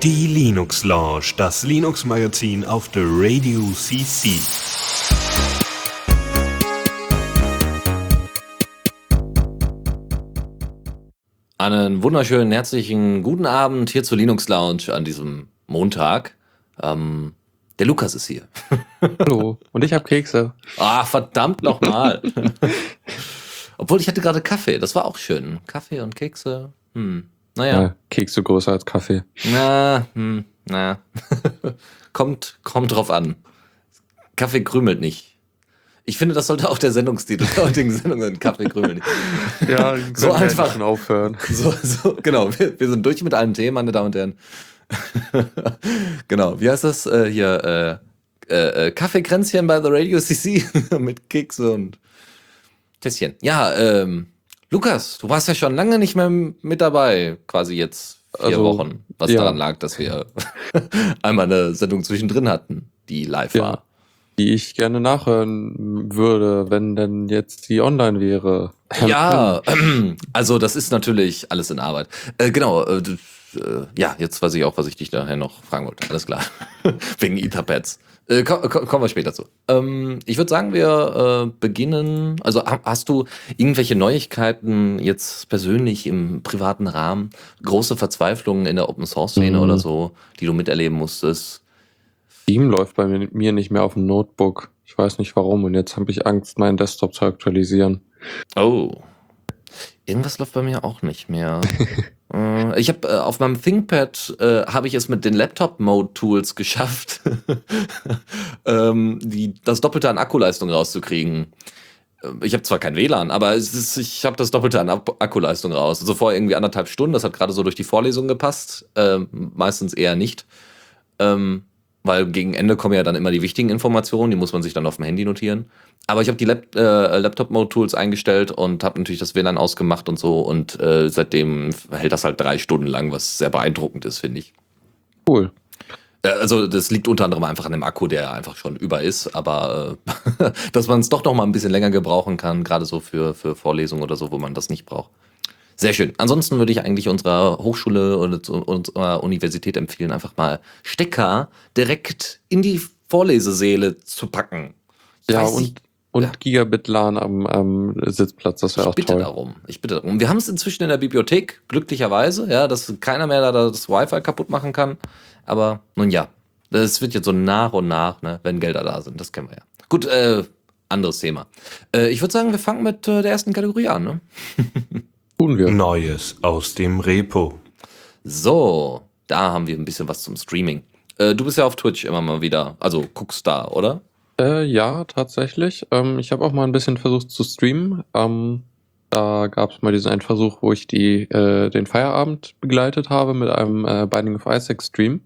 Die Linux Lounge, das Linux Magazin auf der Radio CC. Einen wunderschönen herzlichen guten Abend hier zur Linux Lounge an diesem Montag. Ähm, der Lukas ist hier. Hallo. Und ich habe Kekse. Ah, verdammt nochmal. Obwohl ich hatte gerade Kaffee, das war auch schön. Kaffee und Kekse. Hm. Naja. Ja, Kekse größer als Kaffee. Na, hm, na. kommt, kommt drauf an. Kaffee krümelt nicht. Ich finde, das sollte auch der Sendungstitel der heutigen Sendung sein. Kaffee krümelt nicht. Ja, so einfach aufhören. So, so, genau. Wir, wir sind durch mit allen Themen, meine Damen und Herren. genau. Wie heißt das äh, hier? Äh, äh, äh Kaffeekränzchen bei The Radio CC mit Kekse und Tässchen. Ja, ähm, Lukas, du warst ja schon lange nicht mehr mit dabei, quasi jetzt vier also, Wochen, was ja. daran lag, dass wir einmal eine Sendung zwischendrin hatten, die live ja. war. Die ich gerne nachhören würde, wenn denn jetzt die online wäre. Ja, also das ist natürlich alles in Arbeit. Äh, genau, äh, äh, ja, jetzt weiß ich auch, was ich dich nachher noch fragen wollte. Alles klar. Wegen Etherpads. Äh, komm, komm, kommen wir später zu. Ähm, ich würde sagen, wir äh, beginnen. Also hast du irgendwelche Neuigkeiten jetzt persönlich im privaten Rahmen, große Verzweiflungen in der Open Source Szene mhm. oder so, die du miterleben musstest? Steam läuft bei mir nicht mehr auf dem Notebook. Ich weiß nicht warum und jetzt habe ich Angst, meinen Desktop zu aktualisieren. Oh. Irgendwas läuft bei mir auch nicht mehr. Äh, ich habe äh, auf meinem ThinkPad äh, habe ich es mit den Laptop-Mode-Tools geschafft, ähm, die, das Doppelte an Akkuleistung rauszukriegen. Äh, ich habe zwar kein WLAN, aber es ist, ich habe das Doppelte an Akkuleistung raus. Also vor irgendwie anderthalb Stunden, das hat gerade so durch die Vorlesung gepasst, ähm, meistens eher nicht. Ähm, weil gegen Ende kommen ja dann immer die wichtigen Informationen, die muss man sich dann auf dem Handy notieren. Aber ich habe die Lap äh, Laptop-Mode-Tools eingestellt und habe natürlich das WLAN ausgemacht und so und äh, seitdem hält das halt drei Stunden lang, was sehr beeindruckend ist, finde ich. Cool. Äh, also das liegt unter anderem einfach an dem Akku, der einfach schon über ist, aber äh, dass man es doch noch mal ein bisschen länger gebrauchen kann, gerade so für, für Vorlesungen oder so, wo man das nicht braucht. Sehr schön. Ansonsten würde ich eigentlich unserer Hochschule und unserer Universität empfehlen, einfach mal Stecker direkt in die Vorlesesäle zu packen. Ich ja, und, und ja. Gigabit LAN am, am Sitzplatz, das wäre auch bitte toll. Darum. Ich bitte darum. Wir haben es inzwischen in der Bibliothek, glücklicherweise, ja, dass keiner mehr da das Wi-Fi kaputt machen kann. Aber nun ja, das wird jetzt so nach und nach, ne, wenn Gelder da sind. Das kennen wir ja. Gut, äh, anderes Thema. Äh, ich würde sagen, wir fangen mit äh, der ersten Kategorie an. Ne? Tun wir. Neues aus dem Repo. So, da haben wir ein bisschen was zum Streaming. Äh, du bist ja auf Twitch immer mal wieder, also guckst da, oder? Äh, ja, tatsächlich. Ähm, ich habe auch mal ein bisschen versucht zu streamen. Ähm, da gab es mal diesen einen Versuch, wo ich die, äh, den Feierabend begleitet habe mit einem äh, Binding of Isaac Stream.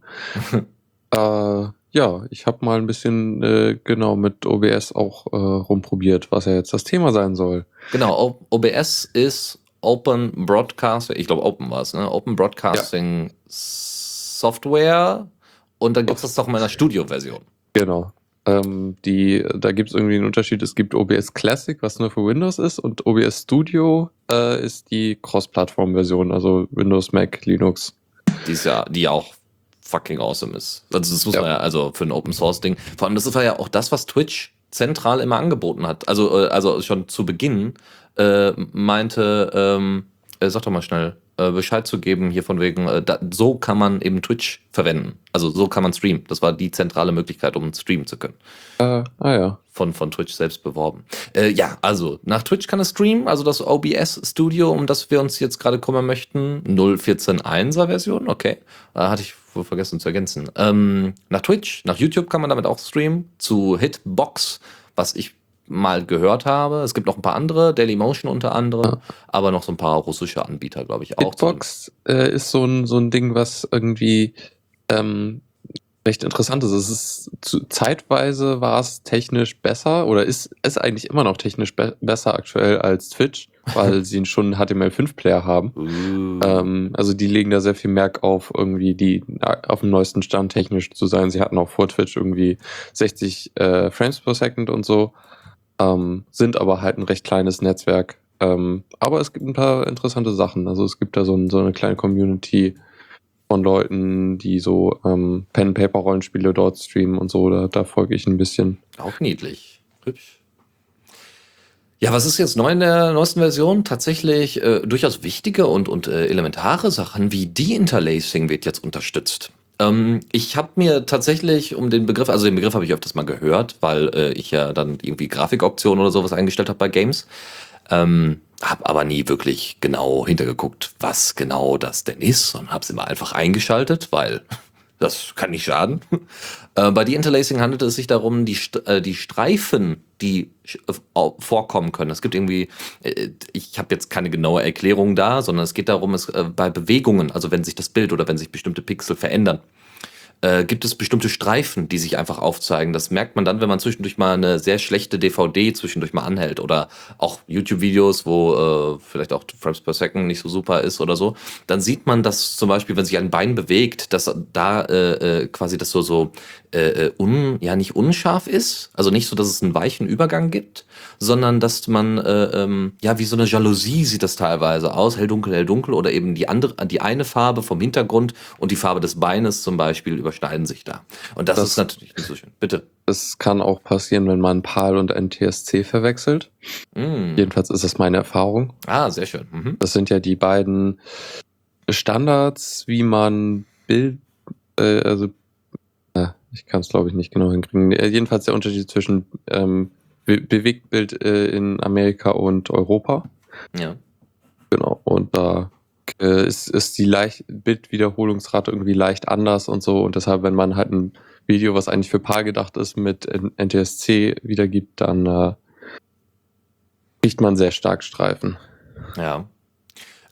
äh, ja, ich habe mal ein bisschen äh, genau mit OBS auch äh, rumprobiert, was ja jetzt das Thema sein soll. Genau, o OBS ist Open Broadcasting, ich glaube Open war es, ne? Open Broadcasting ja. Software und dann gibt es das doch in meiner Studio-Version. Genau. Ähm, die, da gibt es irgendwie einen Unterschied. Es gibt OBS Classic, was nur für Windows ist, und OBS Studio äh, ist die Cross-Plattform-Version, also Windows, Mac, Linux. Die ist ja, die auch fucking awesome ist. Also das muss ja. man ja, also für ein Open Source Ding. Vor allem, das war ja auch das, was Twitch zentral immer angeboten hat. Also, äh, also schon zu Beginn äh, meinte, ähm, äh, sag doch mal schnell, äh, Bescheid zu geben, hier von wegen, äh, da, so kann man eben Twitch verwenden. Also so kann man streamen. Das war die zentrale Möglichkeit, um streamen zu können. Äh, ah ja. Von, von Twitch selbst beworben. Ja, also nach Twitch kann es streamen, also das OBS Studio, um das wir uns jetzt gerade kümmern möchten. 0.14.1er Version, okay. Hatte ich wohl vergessen zu ergänzen. Ähm, nach Twitch, nach YouTube kann man damit auch streamen. Zu Hitbox, was ich mal gehört habe. Es gibt noch ein paar andere, Dailymotion unter anderem, ja. aber noch so ein paar russische Anbieter, glaube ich auch. Hitbox äh, ist so ein, so ein Ding, was irgendwie ähm, recht interessant ist. Es ist zu, zeitweise war es technisch besser oder ist es eigentlich immer noch technisch be besser aktuell als Twitch, weil sie schon einen HTML5-Player haben. Uh. Ähm, also die legen da sehr viel Merk auf, irgendwie die auf dem neuesten Stand technisch zu sein. Sie hatten auch vor Twitch irgendwie 60 äh, Frames per Second und so ähm, sind aber halt ein recht kleines Netzwerk Ähm, aber es gibt ein paar interessante Sachen. Also es gibt da so, ein, so eine kleine Community von Leuten, die so ähm, Pen-Paper-Rollenspiele dort streamen und so. Da, da folge ich ein bisschen. Auch niedlich. Hübsch. Ja, was ist jetzt neu in der neuesten Version? Tatsächlich äh, durchaus wichtige und, und äh, elementare Sachen wie De-Interlacing wird jetzt unterstützt. Ähm, ich habe mir tatsächlich um den Begriff, also den Begriff habe ich öfters mal gehört, weil äh, ich ja dann irgendwie Grafikoptionen oder sowas eingestellt habe bei Games. Ähm, hab aber nie wirklich genau hintergeguckt, was genau das denn ist und habe es immer einfach eingeschaltet, weil das kann nicht schaden. Äh, bei De-Interlacing handelt es sich darum, die, äh, die Streifen, die vorkommen können. Es gibt irgendwie, äh, ich habe jetzt keine genaue Erklärung da, sondern es geht darum, es äh, bei Bewegungen, also wenn sich das Bild oder wenn sich bestimmte Pixel verändern, äh, gibt es bestimmte Streifen, die sich einfach aufzeigen. Das merkt man dann, wenn man zwischendurch mal eine sehr schlechte DVD zwischendurch mal anhält oder auch YouTube-Videos, wo äh, vielleicht auch Frames per Second nicht so super ist oder so. Dann sieht man, dass zum Beispiel, wenn sich ein Bein bewegt, dass da äh, äh quasi das so so äh, äh, un, ja nicht unscharf ist, also nicht so, dass es einen weichen Übergang gibt, sondern dass man äh, ähm, ja wie so eine Jalousie sieht das teilweise aus, hell dunkel, hell dunkel oder eben die andere, die eine Farbe vom Hintergrund und die Farbe des Beines zum Beispiel überschneiden sich da. Und das, das ist natürlich nicht so schön. Bitte. Es kann auch passieren, wenn man PAL und NTSC verwechselt. Mm. Jedenfalls ist das meine Erfahrung. Ah, sehr schön. Mhm. Das sind ja die beiden Standards, wie man Bild, äh, also ich kann es, glaube ich, nicht genau hinkriegen. Äh, jedenfalls der Unterschied zwischen ähm, Be Bewegtbild äh, in Amerika und Europa. Ja. Genau. Und da äh, ist, ist die leicht Bildwiederholungsrate irgendwie leicht anders und so. Und deshalb, wenn man halt ein Video, was eigentlich für Paar gedacht ist, mit NTSC wiedergibt, dann äh, kriegt man sehr stark Streifen. Ja.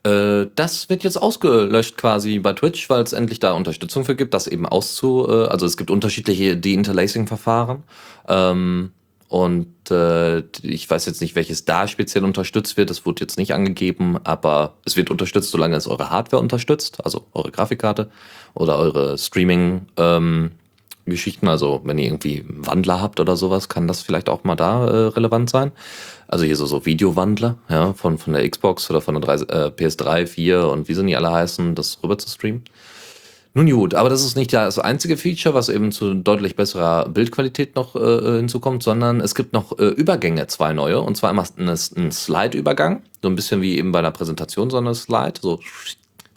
Äh, das wird jetzt ausgelöscht quasi bei Twitch, weil es endlich da Unterstützung für gibt, das eben auszu, äh, also es gibt unterschiedliche De-Interlacing-Verfahren. Ähm, und äh, ich weiß jetzt nicht, welches da speziell unterstützt wird. Das wurde jetzt nicht angegeben, aber es wird unterstützt, solange es eure Hardware unterstützt, also eure Grafikkarte oder eure Streaming. Ähm, also wenn ihr irgendwie Wandler habt oder sowas, kann das vielleicht auch mal da äh, relevant sein. Also hier so, so Videowandler, ja, von, von der Xbox oder von der 3, äh, PS3, 4 und wie sie nicht alle heißen, das rüber zu streamen. Nun gut, aber das ist nicht das einzige Feature, was eben zu deutlich besserer Bildqualität noch äh, hinzukommt, sondern es gibt noch äh, Übergänge, zwei neue. Und zwar einmal ein Slide-Übergang, so ein bisschen wie eben bei einer Präsentation, so eine Slide, so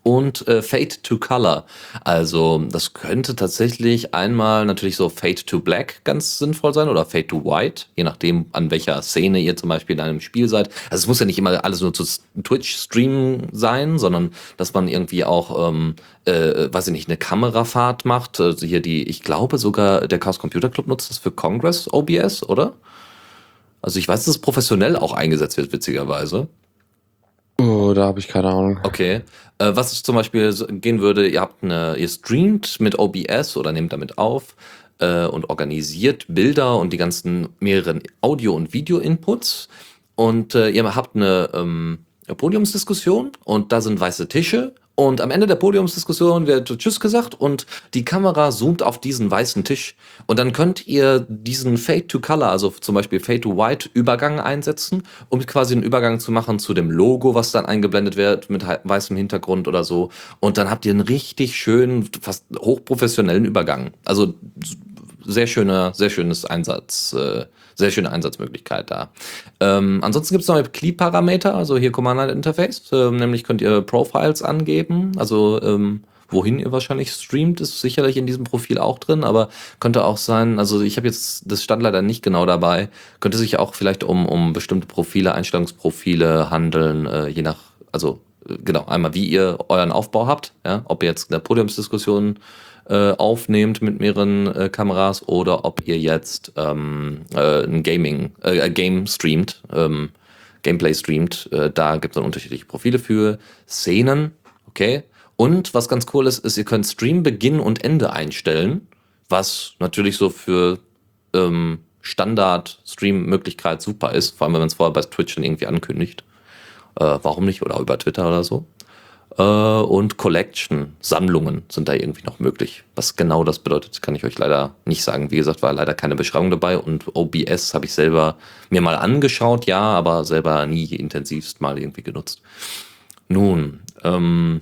und äh, Fade to Color. Also das könnte tatsächlich einmal natürlich so Fade to Black ganz sinnvoll sein oder Fade to White, je nachdem an welcher Szene ihr zum Beispiel in einem Spiel seid. Also es muss ja nicht immer alles nur zu Twitch-Streamen sein, sondern dass man irgendwie auch, ähm, äh, weiß ich nicht, eine Kamerafahrt macht. Also hier die, ich glaube sogar der Chaos Computer Club nutzt das für Congress OBS, oder? Also ich weiß, dass es professionell auch eingesetzt wird, witzigerweise. Oh, da habe ich keine Ahnung. Okay. Äh, was zum Beispiel gehen würde, ihr habt eine, ihr streamt mit OBS oder nehmt damit auf äh, und organisiert Bilder und die ganzen mehreren Audio- und Video-Inputs. Und äh, ihr habt eine ähm, Podiumsdiskussion und da sind weiße Tische und am Ende der Podiumsdiskussion wird Tschüss gesagt und die Kamera zoomt auf diesen weißen Tisch. Und dann könnt ihr diesen Fade to Color, also zum Beispiel Fade to White Übergang einsetzen, um quasi einen Übergang zu machen zu dem Logo, was dann eingeblendet wird mit weißem Hintergrund oder so. Und dann habt ihr einen richtig schönen, fast hochprofessionellen Übergang. Also sehr schöner, sehr schönes Einsatz, äh, sehr schöne Einsatzmöglichkeit da. Ähm, ansonsten gibt es neue Key-Parameter, also hier Command-Interface, äh, nämlich könnt ihr Profiles angeben, also ähm, wohin ihr wahrscheinlich streamt, ist sicherlich in diesem Profil auch drin, aber könnte auch sein, also ich habe jetzt, das stand leider nicht genau dabei, könnte sich auch vielleicht um, um bestimmte Profile, Einstellungsprofile handeln, äh, je nach, also äh, genau, einmal wie ihr euren Aufbau habt, ja, ob ihr jetzt eine Podiumsdiskussion äh, aufnehmt mit mehreren äh, Kameras oder ob ihr jetzt ähm, äh, ein Gaming, äh, Game streamt, ähm, Gameplay streamt. Äh, da gibt es dann unterschiedliche Profile für Szenen, okay. Und was ganz cool ist, ist, ihr könnt Streambeginn und Ende einstellen, was natürlich so für ähm, Standard-Stream-Möglichkeit super ist, vor allem wenn man es vorher bei Twitch dann irgendwie ankündigt. Äh, warum nicht? Oder über Twitter oder so. Äh, und Collection, Sammlungen sind da irgendwie noch möglich. Was genau das bedeutet, kann ich euch leider nicht sagen. Wie gesagt, war leider keine Beschreibung dabei und OBS habe ich selber mir mal angeschaut, ja, aber selber nie intensivst mal irgendwie genutzt. Nun, ähm,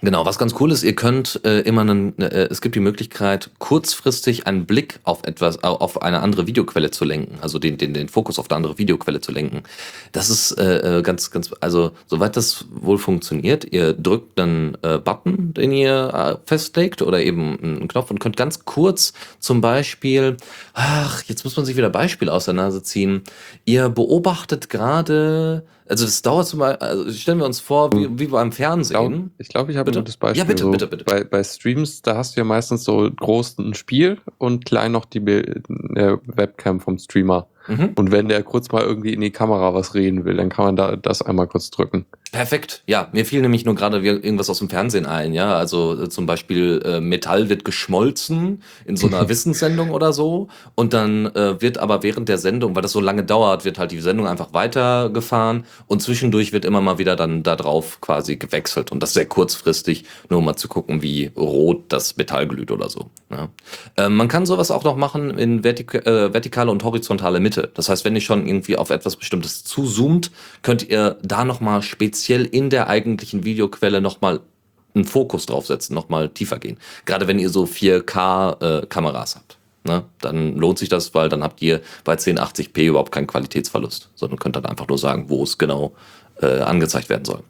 Genau, was ganz cool ist, ihr könnt äh, immer einen, äh, es gibt die Möglichkeit, kurzfristig einen Blick auf etwas, auf eine andere Videoquelle zu lenken, also den, den, den Fokus auf eine andere Videoquelle zu lenken. Das ist äh, äh, ganz, ganz, also soweit das wohl funktioniert, ihr drückt einen äh, Button, den ihr äh, festlegt oder eben einen Knopf und könnt ganz kurz zum Beispiel, ach, jetzt muss man sich wieder Beispiel aus der Nase ziehen. Ihr beobachtet gerade also das dauert zum Beispiel, also stellen wir uns vor, wie, wie beim Fernsehen. Ich glaube, ich habe Bitte? ein gutes Beispiel. Ja, bitte, so, bitte, bitte. Bei, bei Streams, da hast du ja meistens so groß ein Spiel und klein noch die Bild, äh, Webcam vom Streamer. Mhm. Und wenn der kurz mal irgendwie in die Kamera was reden will, dann kann man da das einmal kurz drücken. Perfekt. Ja, mir fiel nämlich nur gerade irgendwas aus dem Fernsehen ein. Ja, also äh, zum Beispiel äh, Metall wird geschmolzen in so einer Wissenssendung oder so. Und dann äh, wird aber während der Sendung, weil das so lange dauert, wird halt die Sendung einfach weitergefahren und zwischendurch wird immer mal wieder dann da drauf quasi gewechselt. Und das sehr kurzfristig, nur um mal zu gucken, wie rot das Metall glüht oder so. Ja. Ähm, man kann sowas auch noch machen in vertik äh, vertikale und horizontale Mitte. Das heißt, wenn ihr schon irgendwie auf etwas Bestimmtes zuzoomt, könnt ihr da nochmal speziell in der eigentlichen Videoquelle nochmal einen Fokus draufsetzen, nochmal tiefer gehen. Gerade wenn ihr so 4K-Kameras habt. Ne? Dann lohnt sich das, weil dann habt ihr bei 1080p überhaupt keinen Qualitätsverlust, sondern könnt dann einfach nur sagen, wo es genau äh, angezeigt werden soll.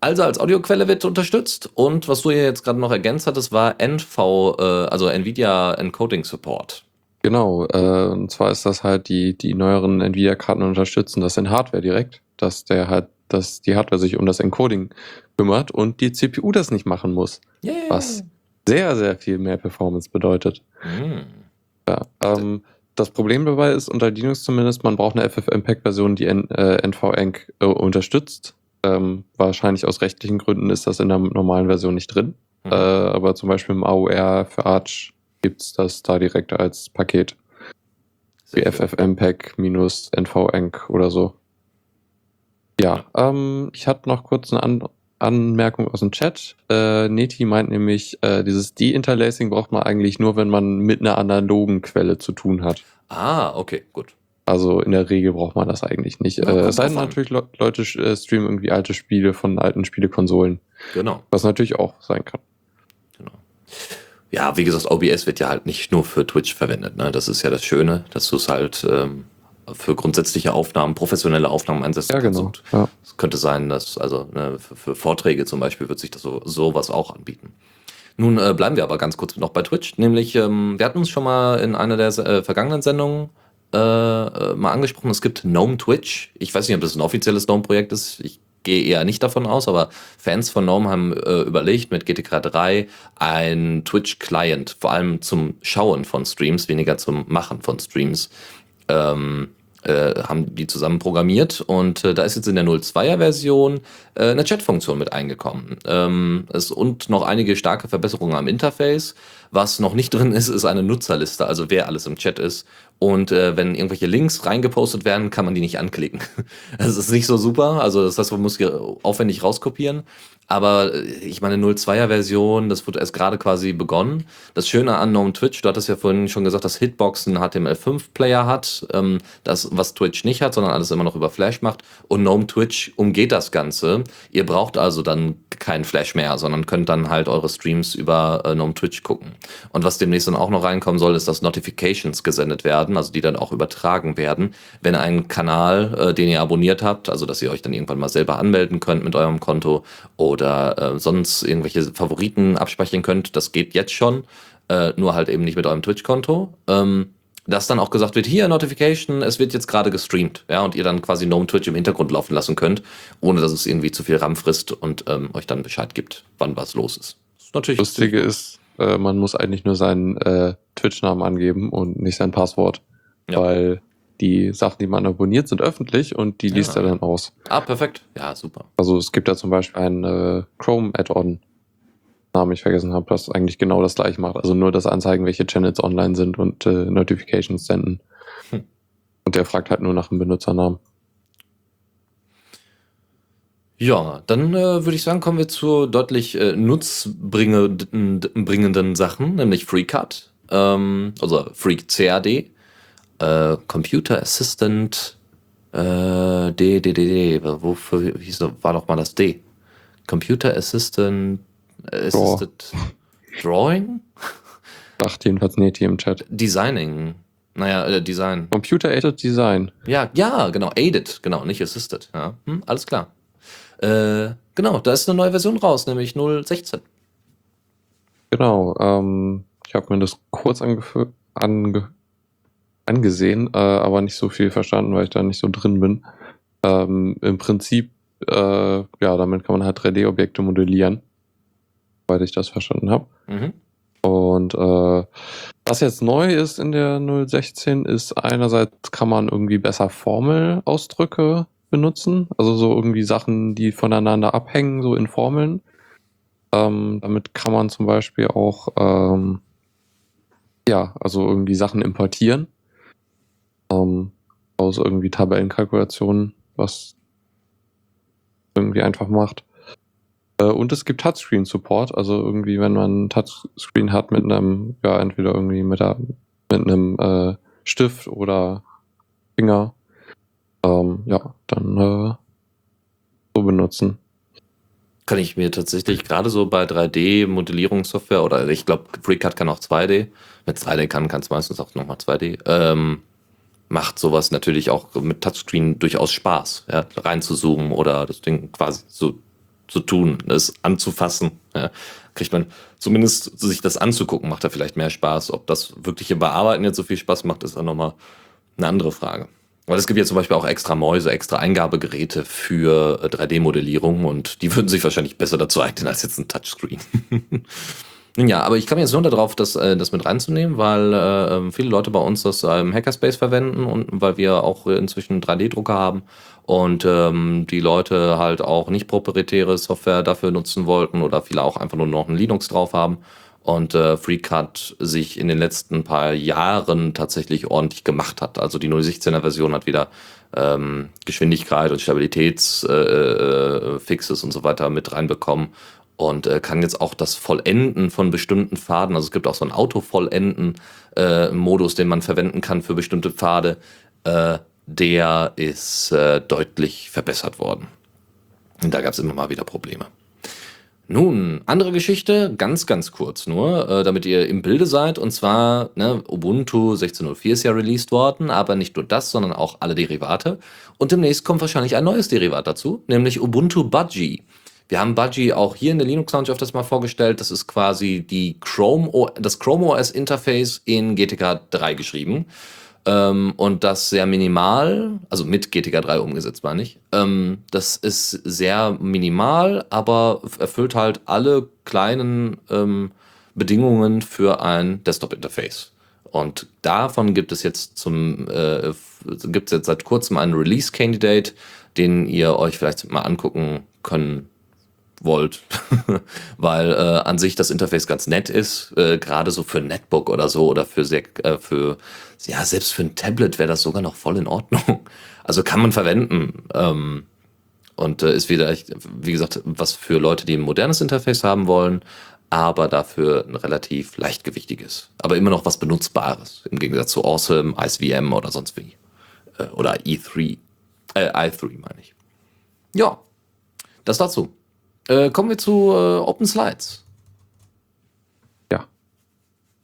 Also als Audioquelle wird unterstützt und was du hier jetzt gerade noch ergänzt hattest, war NV, äh, also NVIDIA Encoding Support. Genau, äh, und zwar ist das halt die, die neueren Nvidia-Karten unterstützen das in Hardware direkt, dass der halt, dass die Hardware sich um das Encoding kümmert und die CPU das nicht machen muss. Yeah. Was sehr, sehr viel mehr Performance bedeutet. Hm. Ja, ähm, das Problem dabei ist, unter Linux zumindest, man braucht eine FFmpeg-Version, die N, äh, NVENC äh, unterstützt. Ähm, wahrscheinlich aus rechtlichen Gründen ist das in der normalen Version nicht drin. Mhm. Äh, aber zum Beispiel im AOR für Arch gibt's das da direkt als Paket. Wie. FFmpeg minus NVENC oder so. Ja, ähm, ich hatte noch kurz eine An Anmerkung aus dem Chat. Äh, Neti meint nämlich, äh, dieses De-Interlacing braucht man eigentlich nur, wenn man mit einer analogen Quelle zu tun hat. Ah, okay, gut. Also in der Regel braucht man das eigentlich nicht. Ja, äh, es sei denn natürlich, Le Leute äh, streamen irgendwie alte Spiele von alten Spielekonsolen, Genau. was natürlich auch sein kann. Genau. Ja, wie gesagt, OBS wird ja halt nicht nur für Twitch verwendet. Ne? Das ist ja das Schöne, dass du es halt ähm, für grundsätzliche Aufnahmen, professionelle Aufnahmen einsetzt. Ja, genau. Und Ja. es könnte sein, dass, also ne, für, für Vorträge zum Beispiel wird sich das so sowas auch anbieten. Nun äh, bleiben wir aber ganz kurz noch bei Twitch, nämlich ähm, wir hatten uns schon mal in einer der äh, vergangenen Sendungen äh, äh, mal angesprochen, es gibt Gnome Twitch. Ich weiß nicht, ob das ein offizielles Gnome-Projekt ist. Ich gehe eher nicht davon aus, aber Fans von Gnome haben äh, überlegt, mit GTK 3 ein Twitch-Client, vor allem zum Schauen von Streams, weniger zum Machen von Streams, ähm, äh, haben die zusammen programmiert und äh, da ist jetzt in der 02er Version äh, eine Chat-Funktion mit eingekommen. Ähm, es, und noch einige starke Verbesserungen am Interface. Was noch nicht drin ist, ist eine Nutzerliste, also wer alles im Chat ist. Und äh, wenn irgendwelche Links reingepostet werden, kann man die nicht anklicken. Das ist nicht so super. Also das heißt, man muss hier aufwendig rauskopieren. Aber äh, ich meine, 02er Version, das wird erst gerade quasi begonnen. Das Schöne an GNOME Twitch, du hattest ja vorhin schon gesagt, dass Hitbox einen HTML5-Player hat. Ähm, das, was Twitch nicht hat, sondern alles immer noch über Flash macht. Und GNOME Twitch umgeht das Ganze. Ihr braucht also dann keinen Flash mehr, sondern könnt dann halt eure Streams über äh, GNOME Twitch gucken. Und was demnächst dann auch noch reinkommen soll, ist, dass Notifications gesendet werden, also die dann auch übertragen werden, wenn ein Kanal, äh, den ihr abonniert habt, also dass ihr euch dann irgendwann mal selber anmelden könnt mit eurem Konto oder äh, sonst irgendwelche Favoriten abspeichern könnt. Das geht jetzt schon, äh, nur halt eben nicht mit eurem Twitch-Konto. Ähm, dass dann auch gesagt wird, hier Notification, es wird jetzt gerade gestreamt, ja, und ihr dann quasi GNOME Twitch im Hintergrund laufen lassen könnt, ohne dass es irgendwie zu viel RAM frisst und ähm, euch dann Bescheid gibt, wann was los ist. Das ist natürlich Lustige ist, äh, man muss eigentlich nur seinen äh, Twitch-Namen angeben und nicht sein Passwort. Ja. Weil die Sachen, die man abonniert, sind öffentlich und die liest Ja. er dann aus. Ah, perfekt. Ja, super. Also es gibt da zum Beispiel einen äh, Chrome-Add-on, Namen ich vergessen habe, das eigentlich genau das gleiche macht. Also nur das Anzeigen, welche Channels online sind und äh, Notifications senden. Hm. Und der fragt halt nur nach dem Benutzernamen. Ja, dann äh, würde ich sagen, kommen wir zu deutlich äh, nutzbringenden Sachen, nämlich FreeCAD, ähm, also Freak CAD, äh, Computer Assistant, äh, D, D, D, D, wofür hieß, war doch mal das D? Computer Assistant, Assisted Drawing? Dachte jedenfalls nicht hier im Chat. Designing. Naja, äh, Design. Computer-Aided Design. Ja, ja, genau. Aided, genau, nicht Assisted. Ja, hm, alles klar. Äh, genau, da ist eine neue Version raus, nämlich 0.16. Genau, ähm, ich habe mir das kurz ange angesehen, äh, aber nicht so viel verstanden, weil ich da nicht so drin bin. Ähm, Im Prinzip, äh, ja, damit kann man halt 3D-Objekte modellieren, soweit ich das verstanden habe. Mhm. Und äh, was jetzt neu ist in der 016 ist einerseits kann man irgendwie besser Formelausdrücke benutzen. Also so irgendwie Sachen, die voneinander abhängen, so in Formeln. Ähm, damit kann man zum Beispiel auch, ähm, ja, also irgendwie Sachen importieren. Ähm, aus irgendwie Tabellenkalkulationen, was irgendwie einfach macht. Äh, und es gibt Touchscreen-Support, also irgendwie, wenn man Touchscreen hat mit einem, ja, entweder irgendwie mit, der, mit einem äh, Stift oder Finger, ähm, ja, dann äh, so benutzen. Kann ich mir tatsächlich gerade so bei 3D-Modellierungssoftware oder ich glaube, FreeCAD kann auch 2D. Mit 3D kann, kann es meistens auch nochmal 2D. Ähm, macht sowas natürlich auch mit Touchscreen durchaus Spaß, ja, reinzuzoomen oder das Ding quasi so zu tun, es anzufassen. Ja. Kriegt man zumindest sich das anzugucken, macht da vielleicht mehr Spaß. Ob das wirkliche Bearbeiten jetzt so viel Spaß macht, ist dann nochmal eine andere Frage. Weil es gibt ja zum Beispiel auch extra Mäuse, extra Eingabegeräte für 3D-Modellierung äh, und die würden sich wahrscheinlich besser dazu eignen als jetzt ein Touchscreen. ja, aber ich kam jetzt nur darauf, das, äh, das mit reinzunehmen, weil äh, ähm, viele Leute bei uns das im Hackerspace verwenden und weil wir auch inzwischen 3D-Drucker haben und ähm, die Leute halt auch nicht proprietäre Software dafür nutzen wollten oder viele auch einfach nur noch ein Linux drauf haben und äh, FreeCAD sich in den letzten paar Jahren tatsächlich ordentlich gemacht hat. Also die 016er Version hat wieder ähm, Geschwindigkeit und Stabilitätsfixes äh, äh, und so weiter mit reinbekommen und äh, kann jetzt auch das Vollenden von bestimmten Pfaden, also es gibt auch so einen Autovollenden-Modus, äh, den man verwenden kann für bestimmte Pfade, äh, der ist äh, deutlich verbessert worden. Und da gab es immer mal wieder Probleme. Nun, andere Geschichte, ganz, ganz kurz nur, äh, damit ihr im Bilde seid. Und zwar, ne, Ubuntu 16.04 ist ja released worden, aber nicht nur das, sondern auch alle Derivate. Und demnächst kommt wahrscheinlich ein neues Derivat dazu, nämlich Ubuntu Budgie. Wir haben Budgie auch hier in der Linux Lounge öfters mal vorgestellt. Das ist quasi die Chrome, das Chrome OS Interface in GTK 3 geschrieben. Ähm, und das sehr minimal, also mit GTK 3 umgesetzt, meine ich. Ähm, das ist sehr minimal, aber erfüllt halt alle kleinen ähm, Bedingungen für ein Desktop-Interface. Und davon gibt es jetzt zum äh, gibt es jetzt seit kurzem einen Release-Candidate, den ihr euch vielleicht mal angucken können wollt, weil äh, an sich das Interface ganz nett ist, äh, gerade so für ein Netbook oder so oder für sehr, äh, für ja selbst für ein Tablet wäre das sogar noch voll in Ordnung. Also kann man verwenden ähm, und äh, ist wieder wie gesagt was für Leute, die ein modernes Interface haben wollen, aber dafür ein relativ leichtgewichtiges, aber immer noch was benutzbares im Gegensatz zu Awesome, IceVM oder sonst wie äh, oder E3, äh, i3 meine ich. Ja, das dazu. Äh, kommen wir zu äh, Open Slides. Ja.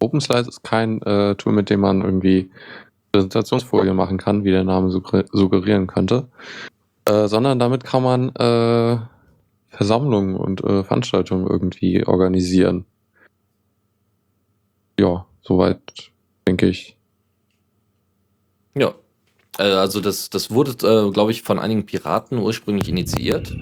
Open Slides ist kein äh, Tool, mit dem man irgendwie Präsentationsfolien machen kann, wie der Name suggerieren könnte, äh, sondern damit kann man äh, Versammlungen und äh, Veranstaltungen irgendwie organisieren. Ja, soweit denke ich. Ja, also das, das wurde, äh, glaube ich, von einigen Piraten ursprünglich initiiert.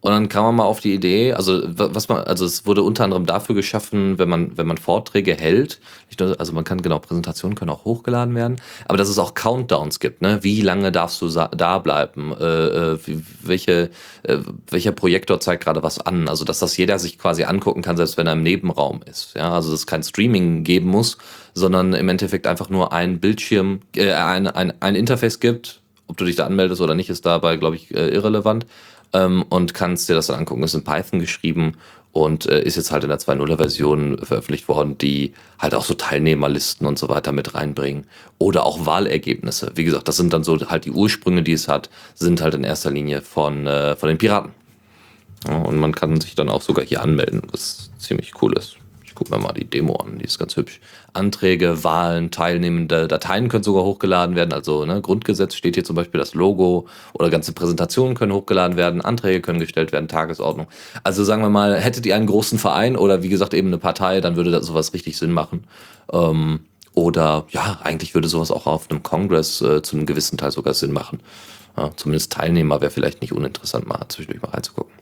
Und dann kam man mal auf die Idee, also was man, also es wurde unter anderem dafür geschaffen, wenn man, wenn man Vorträge hält, also man kann genau, Präsentationen können auch hochgeladen werden, aber dass es auch Countdowns gibt, ne? Wie lange darfst du da bleiben? Äh, äh, welche, äh, welcher Projektor zeigt gerade was an? Also dass das jeder sich quasi angucken kann, selbst wenn er im Nebenraum ist. Ja, also dass es kein Streaming geben muss, sondern im Endeffekt einfach nur ein Bildschirm, äh, ein, ein, ein Interface gibt. Ob du dich da anmeldest oder nicht, ist dabei, glaube ich, äh, irrelevant ähm, und kannst dir das dann angucken. Ist in Python geschrieben und äh, ist jetzt halt in der 2.0er Version veröffentlicht worden, die halt auch so Teilnehmerlisten und so weiter mit reinbringen oder auch Wahlergebnisse. Wie gesagt, das sind dann so halt die Ursprünge, die es hat, sind halt in erster Linie von, äh, von den Piraten. Ja, und man kann sich dann auch sogar hier anmelden, was ziemlich cool ist gucken wir mal die Demo an, die ist ganz hübsch. Anträge, Wahlen, teilnehmende Dateien können sogar hochgeladen werden. Also ne, Grundgesetz steht hier zum Beispiel das Logo oder ganze Präsentationen können hochgeladen werden, Anträge können gestellt werden, Tagesordnung. Also sagen wir mal, hättet ihr einen großen Verein oder wie gesagt eben eine Partei, dann würde das sowas richtig Sinn machen. Ähm, oder ja, eigentlich würde sowas auch auf einem Kongress äh, zu einem gewissen Teil sogar Sinn machen. Ja, zumindest Teilnehmer wäre vielleicht nicht uninteressant, mal zwischendurch mal reinzugucken.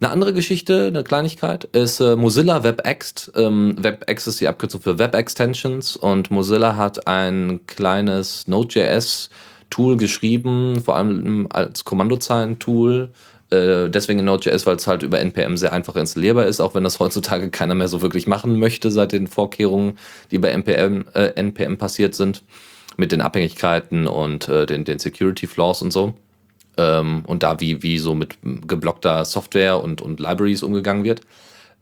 Eine andere Geschichte, eine Kleinigkeit, ist äh, Mozilla WebExt. Ähm, WebExt ist die Abkürzung für Web Extensions und Mozilla hat ein kleines Node.js-Tool geschrieben, vor allem als Kommandozeilen-Tool. Äh, deswegen in Node.js, weil es halt über NPM sehr einfach installierbar ist, auch wenn das heutzutage keiner mehr so wirklich machen möchte seit den Vorkehrungen, die bei NPM, äh, NPM passiert sind, mit den Abhängigkeiten und äh, den, den Security Flaws und so ähm, und da wie, wie so mit geblockter Software und, und Libraries umgegangen wird.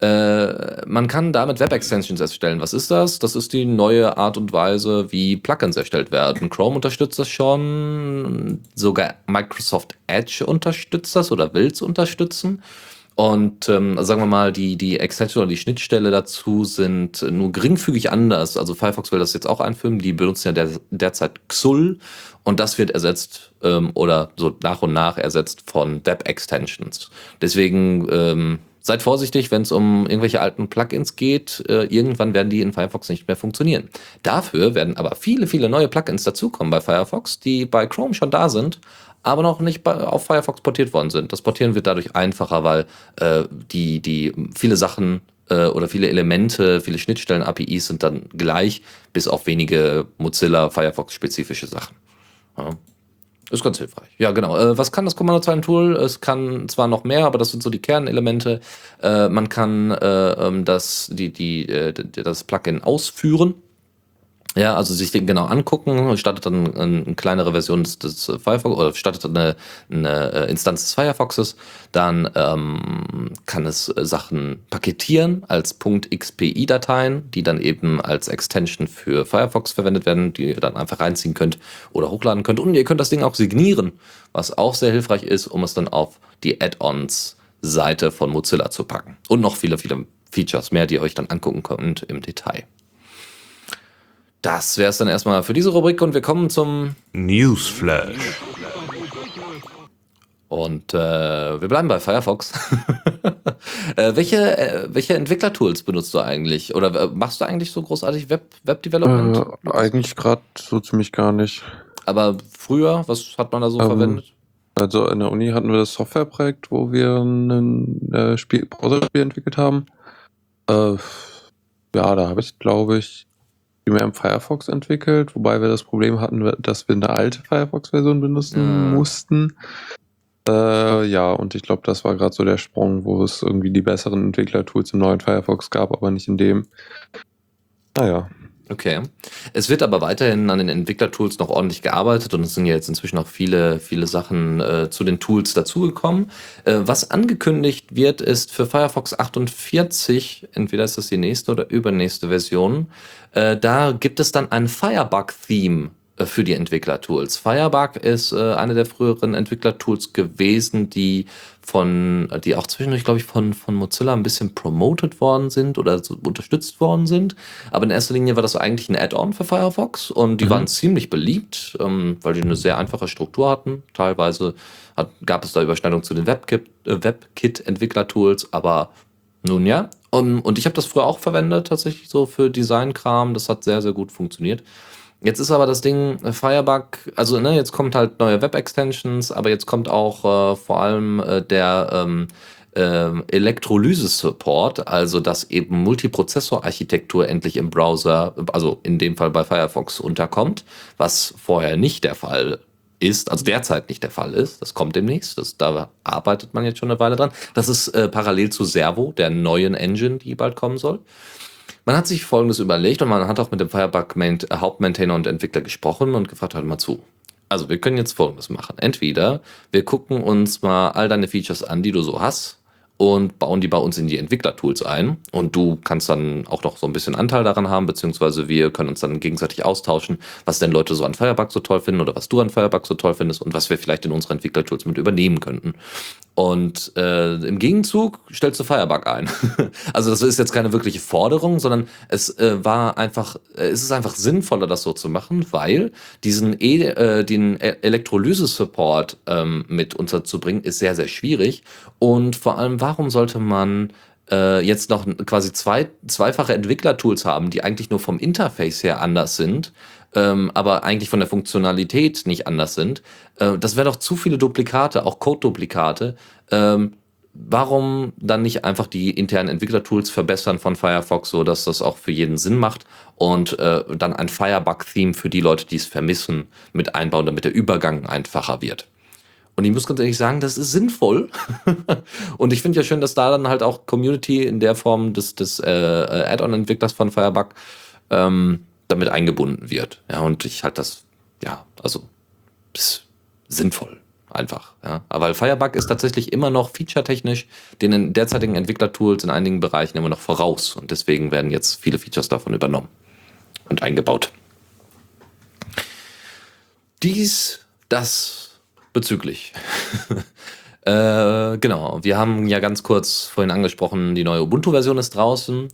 Äh, man kann damit Web-Extensions erstellen. Was ist das? Das ist die neue Art und Weise, wie Plugins erstellt werden. Chrome unterstützt das schon, sogar Microsoft Edge unterstützt das oder will es unterstützen. Und ähm, sagen wir mal, die, die Extension oder die Schnittstelle dazu sind nur geringfügig anders. Also Firefox will das jetzt auch einführen. Die benutzen ja der, derzeit XUL und das wird ersetzt ähm, oder so nach und nach ersetzt von Web-Extensions. Deswegen ähm, seid vorsichtig, wenn es um irgendwelche alten Plugins geht. Äh, irgendwann werden die in Firefox nicht mehr funktionieren. Dafür werden aber viele, viele neue Plugins dazukommen bei Firefox, die bei Chrome schon da sind aber noch nicht auf Firefox portiert worden sind. Das Portieren wird dadurch einfacher, weil äh, die, die viele Sachen äh, oder viele Elemente, viele Schnittstellen, APIs sind dann gleich, bis auf wenige Mozilla Firefox-spezifische Sachen. Ja. Ist ganz hilfreich. Ja, genau. Äh, was kann das Kommandozeilen-Tool? Es kann zwar noch mehr, aber das sind so die Kernelemente. Äh, man kann äh, ähm, das, die, die, äh, das Plugin ausführen. Ja, also sich den genau angucken, startet dann eine kleinere Version des, des Firefox oder startet eine, eine äh, Instanz des Firefoxes, dann ähm, kann es Sachen paketieren als .xpi-Dateien, die dann eben als Extension für Firefox verwendet werden, die ihr dann einfach reinziehen könnt oder hochladen könnt. Und ihr könnt das Ding auch signieren, was auch sehr hilfreich ist, um es dann auf die Add-ons Seite von Mozilla zu packen. Und noch viele, viele Features mehr, die ihr euch dann angucken könnt im Detail. Das wäre es dann erstmal für diese Rubrik und wir kommen zum Newsflash. Und äh, wir bleiben bei Firefox. äh, welche, äh, welche Entwicklertools benutzt du eigentlich? Oder äh, machst du eigentlich so großartig Web, Web Development? Äh, eigentlich gerade so ziemlich gar nicht. Aber früher, was hat man da so ähm, verwendet? Also in der Uni hatten wir das Softwareprojekt, wo wir ein äh, Spiel, Browserspiel entwickelt haben. Äh, ja, da habe ich, glaube ich, primär im Firefox entwickelt, wobei wir das Problem hatten, dass wir eine alte Firefox-Version benutzen ja. mussten. Äh, ja, und ich glaube, das war gerade so der Sprung, wo es irgendwie die besseren Entwicklertools im neuen Firefox gab, aber nicht in dem. Naja. Okay. Es wird aber weiterhin an den Entwicklertools noch ordentlich gearbeitet und es sind ja jetzt inzwischen auch viele, viele Sachen äh, zu den Tools dazugekommen. Äh, was angekündigt wird, ist für Firefox 48, entweder ist das die nächste oder übernächste Version, äh, da gibt es dann ein Firebug-Theme äh, für die Entwicklertools. Firebug ist äh, eine der früheren Entwicklertools gewesen, die von, die auch zwischendurch, glaube ich, von, von Mozilla ein bisschen promoted worden sind oder so unterstützt worden sind. Aber in erster Linie war das eigentlich ein Add-on für Firefox und die mhm. waren ziemlich beliebt, ähm, weil die eine sehr einfache Struktur hatten. Teilweise hat, gab es da Überschneidungen zu den WebKit-Entwicklertools, äh, aber nun ja. Um, und ich habe das früher auch verwendet, tatsächlich so für Design-Kram. Das hat sehr, sehr gut funktioniert. Jetzt ist aber das Ding äh, Firebug, also ne, jetzt kommt halt neue Web-Extensions, aber jetzt kommt auch äh, vor allem äh, der ähm, äh, Elektrolyse-Support, also dass eben Multiprozessor-Architektur endlich im Browser, also in dem Fall bei Firefox unterkommt, was vorher nicht der Fall ist, also derzeit nicht der Fall ist. Das kommt demnächst. Das, da arbeitet man jetzt schon eine Weile dran. Das ist äh, parallel zu Servo, der neuen Engine, die bald kommen soll. Man hat sich Folgendes überlegt und man hat auch mit dem Firebug Hauptmaintainer und Entwickler gesprochen und gefragt, hört mal zu. Also wir können jetzt Folgendes machen. Entweder wir gucken uns mal all deine Features an, die du so hast und bauen die bei uns in die Entwicklertools ein. Und du kannst dann auch noch so ein bisschen Anteil daran haben, beziehungsweise wir können uns dann gegenseitig austauschen, was denn Leute so an Firebug so toll finden oder was du an Firebug so toll findest und was wir vielleicht in unsere Entwicklertools mit übernehmen könnten. Und äh, im Gegenzug stellst du Firebug ein. also das ist jetzt keine wirkliche Forderung, sondern es äh, war einfach, äh, es ist einfach sinnvoller, das so zu machen, weil diesen e äh, den e-, Elektrolyse-Support ähm, mit unterzubringen, ist sehr, sehr schwierig. Und vor allem, warum sollte man äh, jetzt noch quasi zwei, zweifache Entwicklertools haben, die eigentlich nur vom Interface her anders sind, ähm, aber eigentlich von der Funktionalität nicht anders sind. Äh, das wäre doch zu viele Duplikate, auch Code-Duplikate. Ähm, warum dann nicht einfach die internen Entwicklertools verbessern von Firefox, so dass das auch für jeden Sinn macht und äh, dann ein Firebug-Theme für die Leute, die es vermissen, mit einbauen, damit der Übergang einfacher wird. Und ich muss ganz ehrlich sagen, das ist sinnvoll. und ich finde ja schön, dass da dann halt auch Community in der Form des, des äh, Add-on-Entwicklers von Firebug ähm, damit eingebunden wird. Ja, und ich halte das, ja, also ist sinnvoll einfach. Ja. Aber Firebug ist tatsächlich immer noch featuretechnisch den derzeitigen Entwicklertools in einigen Bereichen immer noch voraus. Und deswegen werden jetzt viele Features davon übernommen und eingebaut. Dies, das bezüglich. äh, genau, wir haben ja ganz kurz vorhin angesprochen, die neue Ubuntu-Version ist draußen.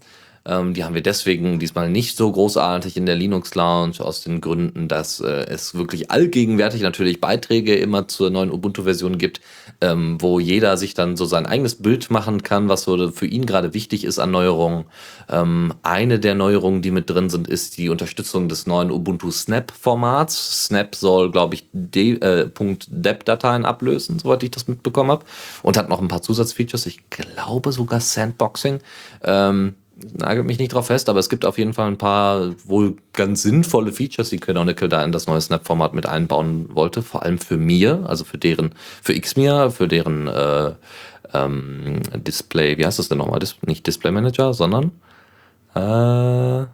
Ähm, die haben wir deswegen diesmal nicht so großartig in der Linux Lounge aus den Gründen, dass äh, es wirklich allgegenwärtig natürlich Beiträge immer zur neuen Ubuntu-Version gibt, ähm, wo jeder sich dann so sein eigenes Bild machen kann, was so für ihn gerade wichtig ist an Neuerungen. Ähm, eine der Neuerungen, die mit drin sind, ist die Unterstützung des neuen Ubuntu Snap-Formats. Snap soll, glaube ich, de äh, .deb-Dateien ablösen, soweit ich das mitbekommen habe. Und hat noch ein paar Zusatzfeatures. Ich glaube sogar Sandboxing. Ähm, nagelt mich nicht drauf fest, aber es gibt auf jeden Fall ein paar wohl ganz sinnvolle Features, die Canonical da in das neue Snap-Format mit einbauen wollte, vor allem für mir, also für deren, für Xmir, für deren äh, ähm, Display, wie heißt das denn nochmal? Dis nicht Display Manager, sondern äh,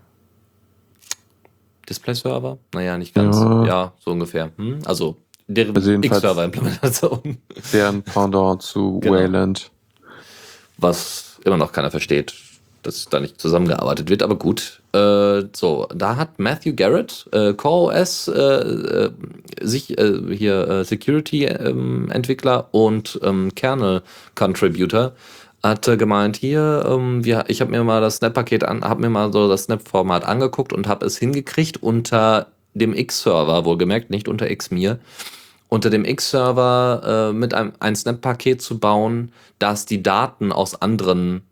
Display Server? Naja, nicht ganz. Ja, ja so ungefähr. Hm? Also deren also X-Server-Implementation. Deren Pendant zu genau. Wayland. Was immer noch keiner versteht dass da nicht zusammengearbeitet wird, aber gut. Äh, so, da hat Matthew Garrett, äh, CoreOS, äh, äh, sich äh, hier äh, Security-Entwickler ähm, und ähm, Kernel-Contributor, hat gemeint, hier, ähm, wir, ich habe mir mal das Snap-Paket an, habe mir mal so das Snap-Format angeguckt und habe es hingekriegt unter dem X-Server, wohlgemerkt, nicht unter Xmir, unter dem X-Server äh, mit einem ein Snap-Paket zu bauen, das die Daten aus anderen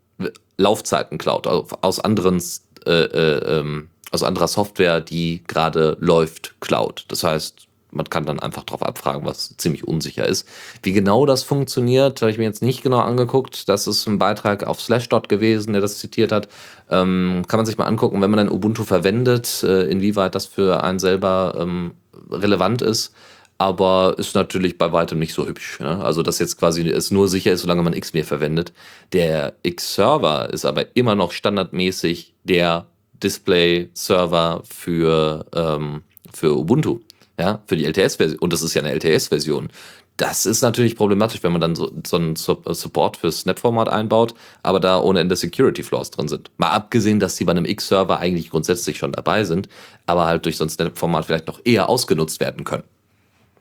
Laufzeiten klaut, also aus anderen äh, äh, ähm, aus anderer Software, die gerade läuft, klaut. Das heißt, man kann dann einfach drauf abfragen, was ziemlich unsicher ist. Wie genau das funktioniert, habe ich mir jetzt nicht genau angeguckt. Das ist ein Beitrag auf Slashdot gewesen, der das zitiert hat. Ähm, kann man sich mal angucken, wenn man dann Ubuntu verwendet, äh, inwieweit das für einen selber ähm, relevant ist aber ist natürlich bei weitem nicht so hübsch. Ne? Also, dass jetzt quasi es nur sicher ist, solange man Xmir verwendet. Der X-Server ist aber immer noch standardmäßig der Display-Server für, ähm, für Ubuntu, ja, für die LTS-Version. Und das ist ja eine LTS-Version. Das ist natürlich problematisch, wenn man dann so, so einen Support für Snap-Format einbaut, aber da ohne Ende Security-Flaws drin sind. Mal abgesehen, dass die bei einem X-Server eigentlich grundsätzlich schon dabei sind, aber halt durch so ein Snap-Format vielleicht noch eher ausgenutzt werden können.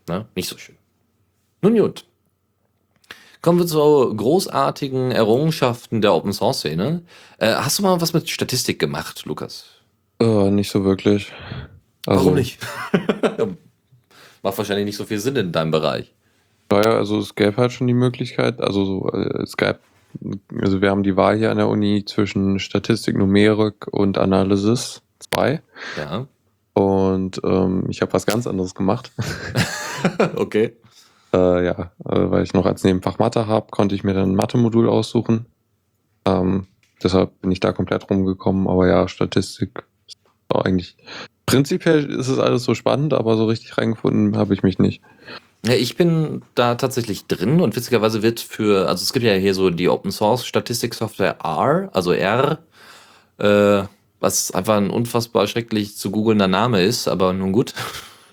Ne? Nicht so schön. Nun gut. Kommen wir zu großartigen Errungenschaften der Open Source Szene. Äh, hast du mal was mit Statistik gemacht, Lukas? Äh, nicht so wirklich. Also, Warum nicht? Macht wahrscheinlich nicht so viel Sinn in deinem Bereich. Naja, also es gäbe halt schon die Möglichkeit, also so, äh, es gab, also wir haben die Wahl hier an der Uni zwischen Statistik, Numerik und Analysis 2. Ja. Und ähm, ich habe was ganz anderes gemacht. okay. Äh, ja, äh, weil ich noch als Nebenfach Mathe habe, konnte ich mir dann ein Mathe-Modul aussuchen. Ähm, deshalb bin ich da komplett rumgekommen. Aber ja, Statistik ist eigentlich. Prinzipiell ist es alles so spannend, aber so richtig reingefunden habe ich mich nicht. Ja, ich bin da tatsächlich drin und witzigerweise wird für, also es gibt ja hier so die Open Source Statistiksoftware R, also R, äh, was einfach ein unfassbar schrecklich zu googelnder Name ist, aber nun gut.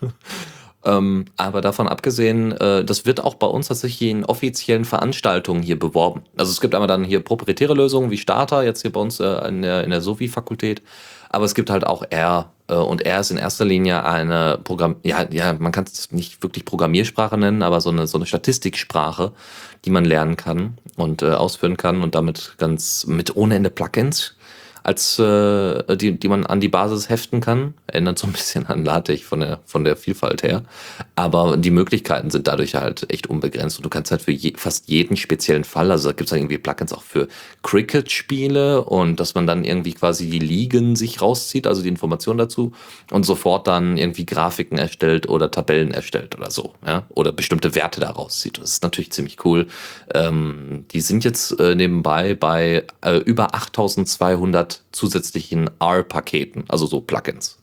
Ähm, aber davon abgesehen, äh, das wird auch bei uns tatsächlich in offiziellen Veranstaltungen hier beworben. Also es gibt einmal dann hier proprietäre Lösungen wie Starter, jetzt hier bei uns äh, in der, in der Sophie-Fakultät. Aber es gibt halt auch R. Äh, und R ist in erster Linie eine Programm, ja, ja, man kann es nicht wirklich Programmiersprache nennen, aber so eine, so eine Statistiksprache, die man lernen kann und äh, ausführen kann und damit ganz mit ohne Ende Plugins als äh, die, die man an die Basis heften kann. Ändert so ein bisschen an LaTeX von der, von der Vielfalt her. Aber die Möglichkeiten sind dadurch halt echt unbegrenzt. Und du kannst halt für je, fast jeden speziellen Fall, also da gibt es irgendwie Plugins auch für Cricket-Spiele und dass man dann irgendwie quasi die Ligen sich rauszieht, also die Informationen dazu und sofort dann irgendwie Grafiken erstellt oder Tabellen erstellt oder so. Ja? Oder bestimmte Werte da rauszieht. Das ist natürlich ziemlich cool. Ähm, die sind jetzt äh, nebenbei bei äh, über 8200 zusätzlichen R-Paketen, also so Plugins.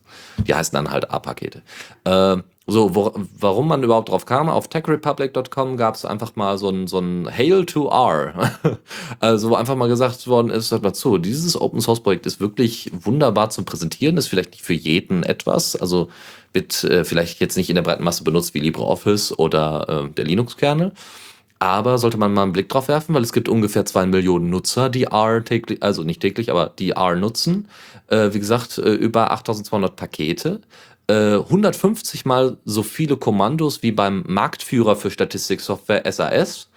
Die heißen dann halt R-Pakete. Äh, so, wo, warum man überhaupt drauf kam, auf techrepublic.com gab es einfach mal so ein, so ein Hail to R. also, wo einfach mal gesagt worden ist, hört mal zu, dieses Open Source Projekt ist wirklich wunderbar zum Präsentieren, ist vielleicht nicht für jeden etwas, also wird äh, vielleicht jetzt nicht in der breiten Masse benutzt wie LibreOffice oder äh, der Linux-Kernel. Aber sollte man mal einen Blick drauf werfen, weil es gibt ungefähr zwei Millionen Nutzer, die R täglich, also nicht täglich, aber die R nutzen. Äh, wie gesagt, äh, über 8200 Pakete. Äh, 150 mal so viele Kommandos wie beim Marktführer für Statistiksoftware SAS.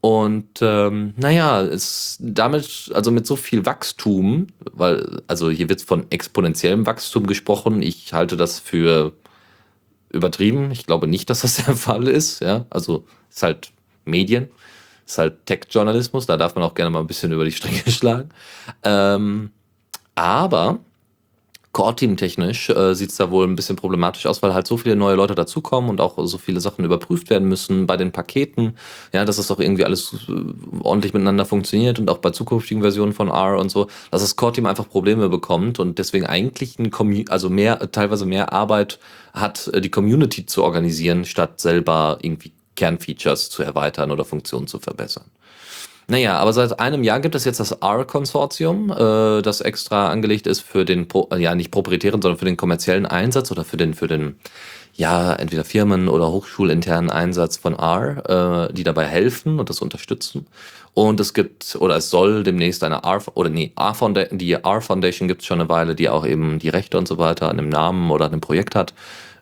Und ähm, naja, ist damit, also mit so viel Wachstum, weil, also hier wird von exponentiellem Wachstum gesprochen. Ich halte das für übertrieben. Ich glaube nicht, dass das der Fall ist. Ja, also ist halt Medien. Ist halt Tech-Journalismus, da darf man auch gerne mal ein bisschen über die Stränge schlagen. Ähm, aber Core-Team-technisch äh, sieht es da wohl ein bisschen problematisch aus, weil halt so viele neue Leute dazukommen und auch so viele Sachen überprüft werden müssen bei den Paketen. Ja, dass das auch irgendwie alles äh, ordentlich miteinander funktioniert und auch bei zukünftigen Versionen von R und so, dass das Core-Team einfach Probleme bekommt und deswegen eigentlich ein also mehr, teilweise mehr Arbeit hat, äh, die Community zu organisieren, statt selber irgendwie Kernfeatures zu erweitern oder Funktionen zu verbessern. Naja, aber seit einem Jahr gibt es jetzt das R-Konsortium, äh, das extra angelegt ist für den, ja nicht proprietären, sondern für den kommerziellen Einsatz oder für den, für den, ja, entweder Firmen- oder hochschulinternen Einsatz von R, äh, die dabei helfen und das unterstützen. Und es gibt, oder es soll demnächst eine R, oder nee, R die R Foundation gibt es schon eine Weile, die auch eben die Rechte und so weiter an dem Namen oder an dem Projekt hat.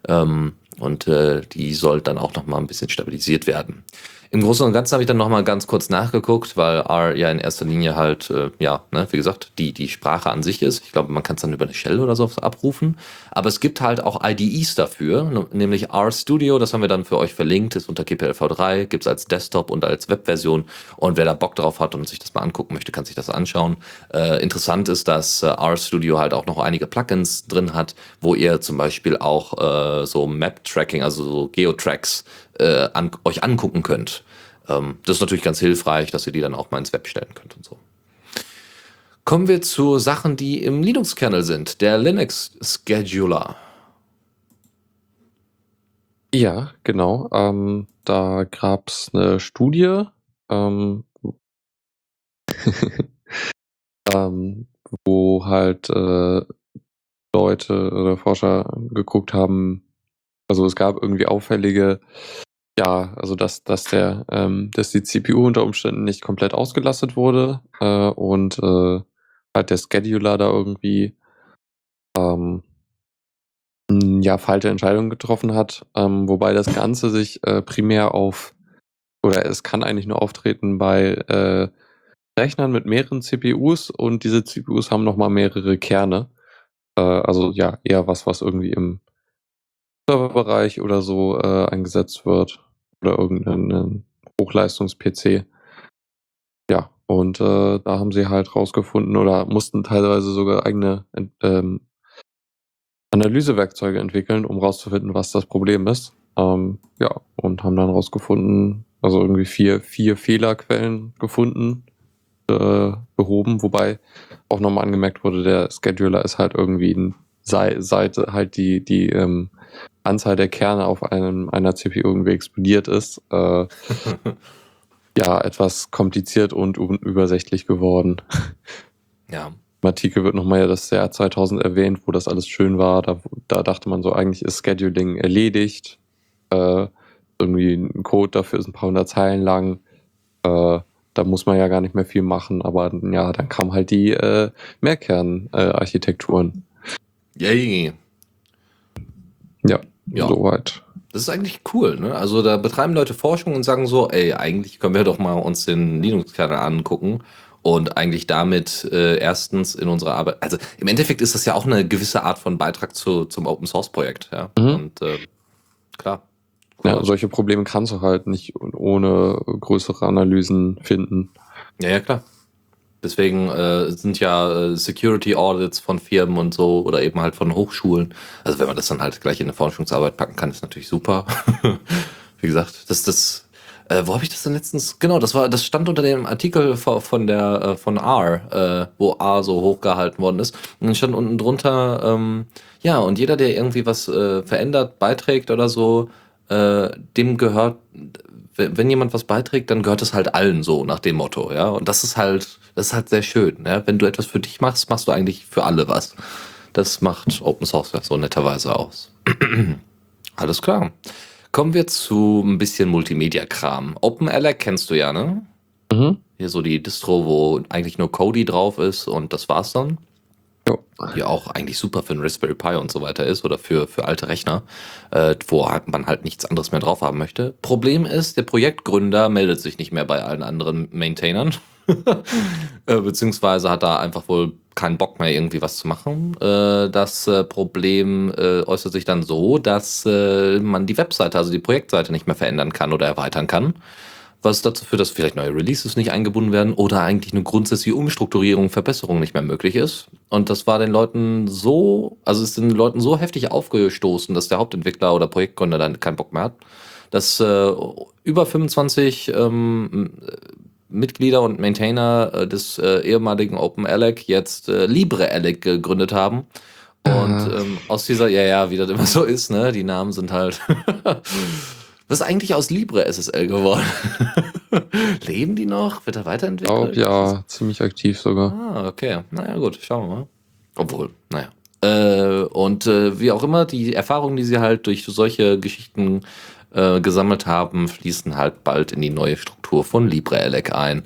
Ähm, und äh, die soll dann auch noch mal ein bisschen stabilisiert werden. Im Großen und Ganzen habe ich dann noch mal ganz kurz nachgeguckt, weil R ja in erster Linie halt, äh, ja, ne, wie gesagt, die, die Sprache an sich ist. Ich glaube, man kann es dann über eine Shell oder so abrufen. Aber es gibt halt auch IDEs dafür, nämlich R Studio, das haben wir dann für euch verlinkt, ist unter GPLv3, gibt es als Desktop und als Webversion. Und wer da Bock drauf hat und sich das mal angucken möchte, kann sich das anschauen. Äh, interessant ist, dass äh, R Studio halt auch noch einige Plugins drin hat, wo ihr zum Beispiel auch äh, so Map-Tracking, also so Geotracks äh, an, euch angucken könnt. Ähm, das ist natürlich ganz hilfreich, dass ihr die dann auch mal ins Web stellen könnt und so. Kommen wir zu Sachen, die im Linux-Kernel sind. Der Linux-Scheduler. Ja, genau. Ähm, da gab es eine Studie, ähm, ähm, wo halt äh, Leute oder Forscher geguckt haben, also es gab irgendwie auffällige ja, also dass, dass der, ähm, dass die CPU unter Umständen nicht komplett ausgelastet wurde äh, und äh, halt der Scheduler da irgendwie ähm, ja, falsche Entscheidungen getroffen hat, ähm, wobei das Ganze sich äh, primär auf oder es kann eigentlich nur auftreten bei äh, Rechnern mit mehreren CPUs und diese CPUs haben nochmal mehrere Kerne. Äh, also ja, eher was, was irgendwie im Serverbereich oder so äh, eingesetzt wird oder irgendeinen Hochleistungs-PC. Ja, und äh, da haben sie halt rausgefunden oder mussten teilweise sogar eigene ähm, Analysewerkzeuge entwickeln, um rauszufinden, was das Problem ist. Ähm, ja, und haben dann rausgefunden, also irgendwie vier, vier Fehlerquellen gefunden, äh, behoben, wobei auch nochmal angemerkt wurde, der Scheduler ist halt irgendwie ein, seit halt die, die ähm, Anzahl der Kerne auf einem, einer CPU irgendwie explodiert ist, äh, ja, etwas kompliziert und unübersichtlich geworden. Ja. Im Artikel wird nochmal ja das Jahr 2000 erwähnt, wo das alles schön war. Da, da dachte man so, eigentlich ist Scheduling erledigt. äh, irgendwie ein Code dafür ist ein paar hundert Zeilen lang. Äh, da muss man ja gar nicht mehr viel machen, aber ja, dann kamen halt die äh, Mehrkern-Architekturen. Yay. Ja, Ja. soweit. Das ist eigentlich cool, ne? Also da betreiben Leute Forschung und sagen so, ey, eigentlich können wir doch mal uns den Linux-Kernel angucken und eigentlich damit äh, erstens in unserer Arbeit, also im Endeffekt ist das ja auch eine gewisse Art von Beitrag zu, zum Open-Source-Projekt, ja. Mhm. Und äh, klar. Ja, solche Probleme kannst du halt nicht ohne größere Analysen finden. Ja, ja, klar. Deswegen äh, sind ja äh, Security Audits von Firmen und so oder eben halt von Hochschulen. Also wenn man das dann halt gleich in eine Forschungsarbeit packen kann, ist natürlich super. Wie gesagt, das das äh, wo habe ich das denn letztens? Genau, das war das stand unter dem Artikel von, der äh, von R, äh, wo R so hochgehalten worden ist. Und dann stand unten drunter ähm, ja, und jeder der irgendwie was äh, verändert, beiträgt oder so, äh, dem gehört wenn jemand was beiträgt, dann gehört es halt allen so nach dem Motto, ja. Und das ist halt, das ist halt sehr schön, ja. Wenn du etwas für dich machst, machst du eigentlich für alle was. Das macht Open Source so netterweise aus. Alles klar. Kommen wir zu ein bisschen Multimedia-Kram. OpenELEC kennst du ja, ne? Mhm. Hier so die Distro, wo eigentlich nur Kodi drauf ist und das war's dann. Die auch eigentlich super für einen Raspberry Pi und so weiter ist oder für, für alte Rechner, äh, wo man halt nichts anderes mehr drauf haben möchte. Problem ist, der Projektgründer meldet sich nicht mehr bei allen anderen Maintainern. äh, beziehungsweise hat da einfach wohl keinen Bock mehr, irgendwie was zu machen. Äh, das äh, Problem äußert sich dann so, dass man die Webseite, also die Projektseite nicht mehr verändern kann oder erweitern kann was dazu führt, dass vielleicht neue Releases nicht eingebunden werden oder eigentlich eine grundsätzliche Umstrukturierung, Verbesserung nicht mehr möglich ist. Und das war den Leuten so, also es ist den Leuten so heftig aufgestoßen, dass der Hauptentwickler oder Projektgründer dann keinen Bock mehr hat, dass äh, über 25 ähm, Mitglieder und Maintainer äh, des äh, ehemaligen OpenELEC jetzt äh, LibreELEC gegründet haben. Und ähm, aus dieser, ja, ja, wie das immer so ist, ne? Die Namen sind halt. Was ist eigentlich aus Libre SSL geworden? Leben die noch? Wird er Ich weiterentwickelt? glaube, ja, ziemlich aktiv sogar. Ah, okay. Naja, gut, schauen wir mal. Obwohl, naja. Äh, und äh, wie auch immer, die Erfahrungen, die sie halt durch solche Geschichten äh, gesammelt haben, fließen halt bald in die neue Struktur von LibreELEC ein.